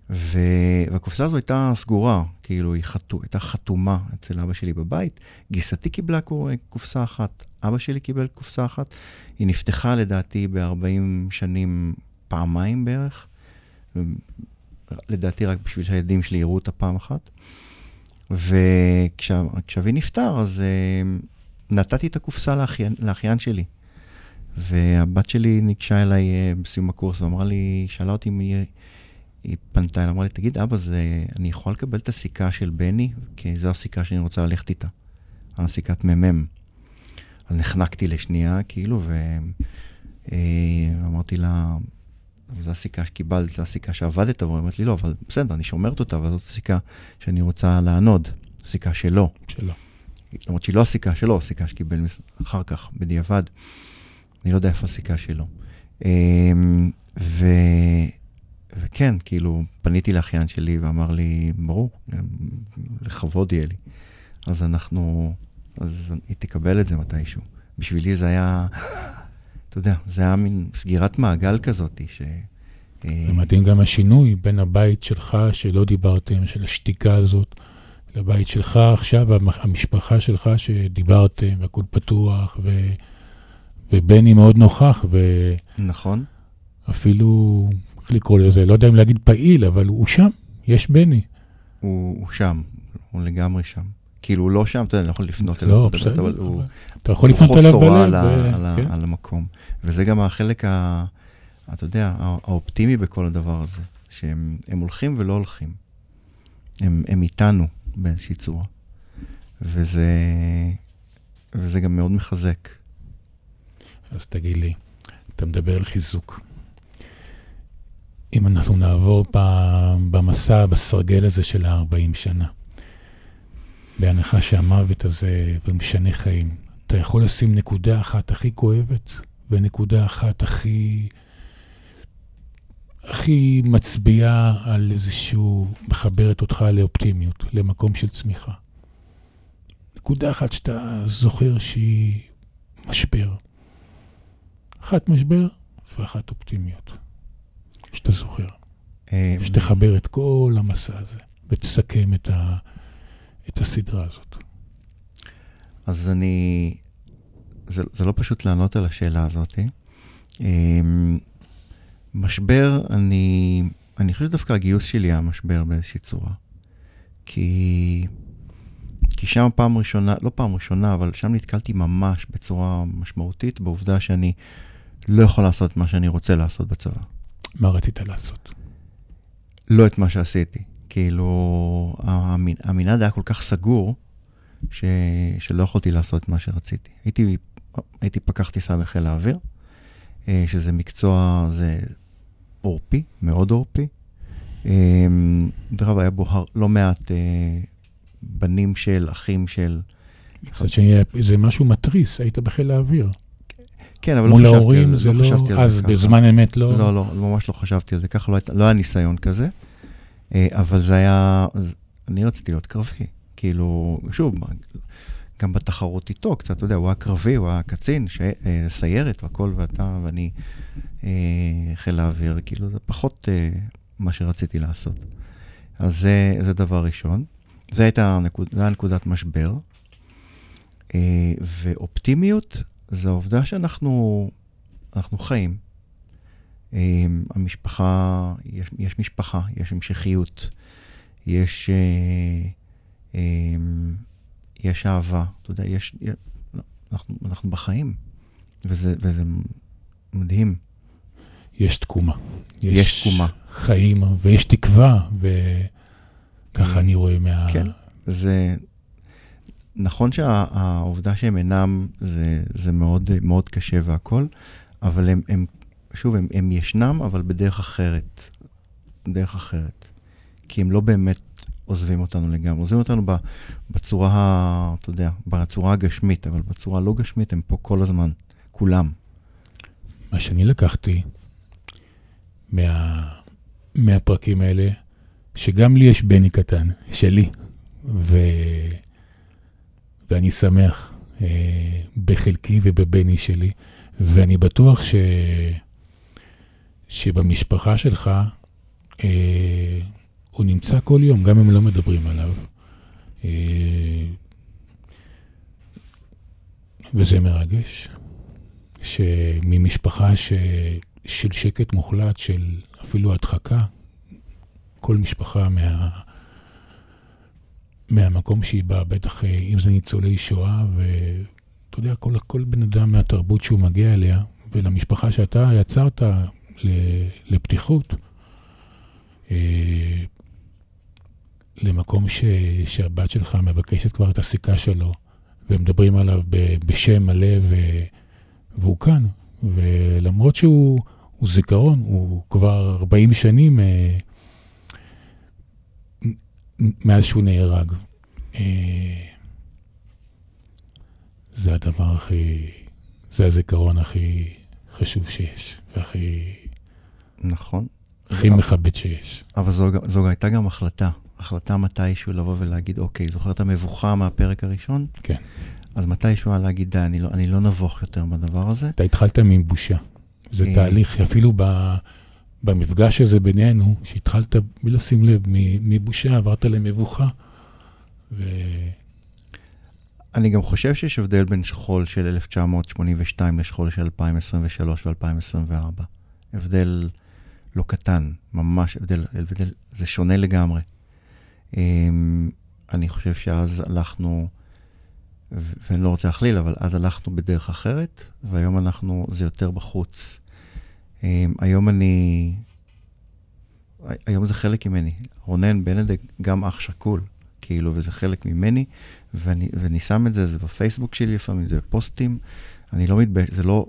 Speaker 4: ו... והקופסה הזו הייתה סגורה, כאילו היא חתו... הייתה חתומה אצל אבא שלי בבית. גיסתי קיבלה קופסה אחת, אבא שלי קיבל קופסה אחת. היא נפתחה לדעתי ב-40 שנים פעמיים בערך. לדעתי רק בשביל שהילדים שלי יראו אותה פעם אחת. וכשאבי נפטר, אז uh, נתתי את הקופסה לאחיין, שלי. והבת שלי ניגשה אליי uh, בסיום הקורס ואמרה לי, שאלה אותי אם היא, היא פנתה אליי, אמרה לי, תגיד, אבא, זה, אני יכול לקבל את הסיכה של בני? כי זו הסיכה שאני רוצה ללכת איתה. הסיכת מ"מ. אז נחנקתי לשנייה, כאילו, ואמרתי אה, לה, זו הסיכה שקיבלת, זו הסיכה שעבדת עבור, היא אמרת לי, לא, אבל בסדר, אני שומרת אותה, אבל זאת הסיכה שאני רוצה לענוד, סיכה שלו.
Speaker 3: שלו.
Speaker 4: למרות שהיא לא הסיכה שלו, הסיכה שקיבל אחר כך, בדיעבד. אני לא יודע איפה הסיכה שלו. אמ, ו... וכן, כאילו, פניתי לאחיין שלי ואמר לי, ברור, לכבוד יהיה לי. אז אנחנו, אז היא תקבל את זה מתישהו. בשבילי זה היה אתה יודע, זה היה מין סגירת מעגל כזאת, ש...
Speaker 3: אה, זה מדהים גם השינוי בין הבית שלך, שלא דיברתם, של השתיקה הזאת, לבית שלך עכשיו, המשפחה שלך שדיברתם, והכול פתוח, ו... ובני מאוד נוכח, ו...
Speaker 4: נכון.
Speaker 3: אפילו, איך לקרוא לזה, לא יודע אם להגיד פעיל, אבל הוא שם, יש בני.
Speaker 4: הוא, הוא שם, הוא לגמרי שם. כאילו, לא שם, אתה יודע, אני לא יכול לפנות אליו,
Speaker 3: לא, בסדר, אבל הוא... אתה יכול לפנות אליו
Speaker 4: בלב. על, כן. על המקום. וזה גם החלק, ה, אתה יודע, האופטימי בכל הדבר הזה, שהם הולכים ולא הולכים. הם, הם איתנו באיזושהי צורה. וזה, וזה גם מאוד מחזק.
Speaker 3: אז תגיד לי, אתה מדבר על חיזוק. אם אנחנו נעבור במסע, בסרגל הזה של ה-40 שנה, בהנחה שהמוות הזה משנה חיים, אתה יכול לשים נקודה אחת הכי כואבת ונקודה אחת הכי... הכי מצביעה על איזשהו, מחברת אותך לאופטימיות, למקום של צמיחה. נקודה אחת שאתה זוכר שהיא משבר. אחת משבר ואחת אופטימיות, שאתה זוכר. אה, שתחבר את כל המסע הזה ותסכם את, ה, את הסדרה הזאת.
Speaker 4: אז אני... זה, זה לא פשוט לענות על השאלה הזאת. אמ, משבר, אני, אני חושב שדווקא הגיוס שלי היה משבר באיזושהי צורה. כי, כי שם פעם ראשונה, לא פעם ראשונה, אבל שם נתקלתי ממש בצורה משמעותית בעובדה שאני לא יכול לעשות מה שאני רוצה לעשות בצבא.
Speaker 3: מה רצית לעשות?
Speaker 4: לא את מה שעשיתי. כאילו, המנ- המנעד היה כל כך סגור, ש... שלא יכולתי לעשות את מה שרציתי. הייתי, הייתי פקח טיסה בחיל האוויר, אה, שזה מקצוע, זה עורפי, מאוד עורפי. דרך אגב, היה בו הר- לא מעט אה, בנים של, אחים של...
Speaker 3: מצד שני, זה משהו מתריס, היית בחיל האוויר.
Speaker 4: כן, אבל לא
Speaker 3: מול
Speaker 4: חשבתי על
Speaker 3: ההורים
Speaker 4: זה,
Speaker 3: זה
Speaker 4: לא
Speaker 3: לא...
Speaker 4: חשבתי על
Speaker 3: אז
Speaker 4: זה ככה.
Speaker 3: בזמן אמת לא...
Speaker 4: לא, לא, ממש לא חשבתי על זה ככה, לא, הייתה- לא היה ניסיון כזה, אבל זה היה, אני רציתי להיות קרבי. כאילו, שוב, גם בתחרות איתו, קצת, אתה יודע, הוא היה קרבי, הוא היה קצין, ש... אה, סיירת והכל, ואתה ואני אה, חיל האוויר, כאילו, זה פחות אה, מה שרציתי לעשות. אז זה, זה דבר ראשון. זו הייתה נקוד, נקודת משבר. אה, ואופטימיות זה העובדה שאנחנו אנחנו חיים. אה, המשפחה, יש, יש משפחה, יש המשכיות, יש, אה, אה, יש אהבה, אתה יודע, יש, אנחנו, אנחנו בחיים, וזה, וזה מדהים.
Speaker 3: יש תקומה.
Speaker 4: יש תקומה.
Speaker 3: חיים, ויש תקווה, וככה
Speaker 4: אה,
Speaker 3: אני רואה מה...
Speaker 4: כן, זה... נכון שהעובדה שהם אינם, זה, זה מאוד, מאוד קשה והכול, אבל הם, הם שוב, הם, הם ישנם, אבל בדרך אחרת. דרך אחרת. כי הם לא באמת עוזבים אותנו לגמרי. עוזבים אותנו ב, בצורה, אתה יודע, בצורה הגשמית, אבל בצורה הלא גשמית הם פה כל הזמן, כולם.
Speaker 3: מה שאני לקחתי מה, מהפרקים האלה, שגם לי יש בני קטן, שלי, ו, ואני שמח אה, בחלקי ובבני שלי, ואני בטוח ש, שבמשפחה שלך אה, הוא נמצא כל יום, גם אם לא מדברים עליו. אה, וזה מרגש. שממשפחה ש... של שקט מוחלט, של אפילו הדחקה, כל משפחה מה... מהמקום שהיא באה, בטח אה, אם זה ניצולי שואה, ואתה יודע, כל, כל בן אדם מהתרבות שהוא מגיע אליה, ולמשפחה שאתה יצרת. לפתיחות, אה, למקום ש... שהבת שלך מבקשת כבר את הסיכה שלו, ומדברים עליו. בשם מלא, ו... והוא כאן, ולמרות שהוא הוא זיכרון, הוא כבר 40 שנים אה, מאז שהוא נהרג. אה, זה הדבר הכי, זה הזיכרון הכי חשוב שיש, והכי
Speaker 4: נכון.
Speaker 3: הכי מכבד שיש.
Speaker 4: אבל זו, זו הייתה גם החלטה. החלטה מתישהו לבוא ולהגיד, אוקיי, זוכר את המבוכה מהפרק הראשון?
Speaker 3: כן.
Speaker 4: אז מתישהו היה להגיד, די, אני לא, אני לא נבוך יותר בדבר הזה.
Speaker 3: אתה התחלת מבושה. זה
Speaker 4: אה.
Speaker 3: תהליך, אפילו ב, במפגש הזה בינינו, שהתחלת בלי לשים לב, מבושה עברת למבוכה. ו...
Speaker 4: אני גם חושב שיש הבדל בין שכול של 1982 לשכול של 2023 ו-2024. הבדל לא קטן, ממש הבדל, הבדל, זה שונה לגמרי. אמ, אני חושב שאז הלכנו, ואני לא רוצה להכליל, אבל אז הלכנו בדרך אחרת, והיום אנחנו, זה יותר בחוץ. אמ, היום אני, היום זה חלק ממני. רונן בנדק גם אח שכול, כאילו, וזה חלק ממני, ואני, ואני שם את זה, זה בפייסבוק שלי לפעמים, זה בפוסטים, אני לא מתבייש, זה לא...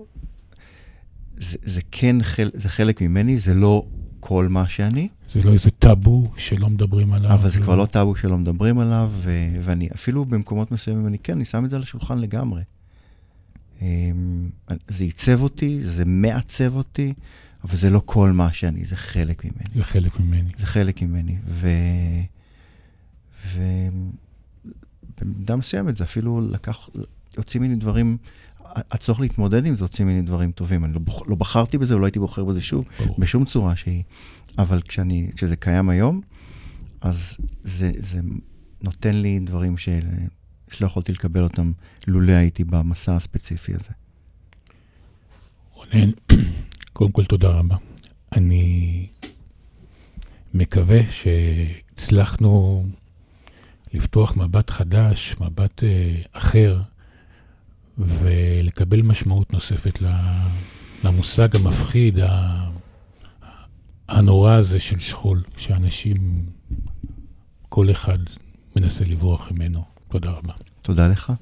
Speaker 4: זה, זה כן, חל, זה חלק ממני, זה לא כל מה שאני,
Speaker 3: זה לא איזה טאבו שלא מדברים עליו.
Speaker 4: אבל זה כבר לא טאבו שלא מדברים עליו, ו- ואני אפילו במקומות מסוימים, אני כן, אני שם את זה על השולחן לגמרי. אמ, זה עיצב אותי, זה מעצב אותי, אבל זה לא כל מה שאני, זה חלק ממני.
Speaker 3: זה חלק ממני.
Speaker 4: זה חלק ממני. ו... ו... במידה מסוימת זה אפילו לקח, יוצאים ממני דברים, הצורך להתמודד עם זה הוציא ממני דברים טובים. אני לא, בוח, לא בחרתי בזה ולא הייתי בוחר בזה שוב,
Speaker 3: ברור.
Speaker 4: בשום צורה שהיא. אבל כשאני, כשזה קיים היום, אז זה, זה נותן לי דברים של, שלא יכולתי לקבל אותם לולא הייתי במסע הספציפי הזה.
Speaker 3: רונן, <clears throat> קודם כל תודה רבה. אני מקווה שהצלחנו לפתוח מבט חדש, מבט אה, אחר, ולקבל משמעות נוספת למושג המפחיד, הנורא הזה של שכול, שאנשים, כל אחד מנסה לברוח ממנו. תודה רבה.
Speaker 4: תודה לך.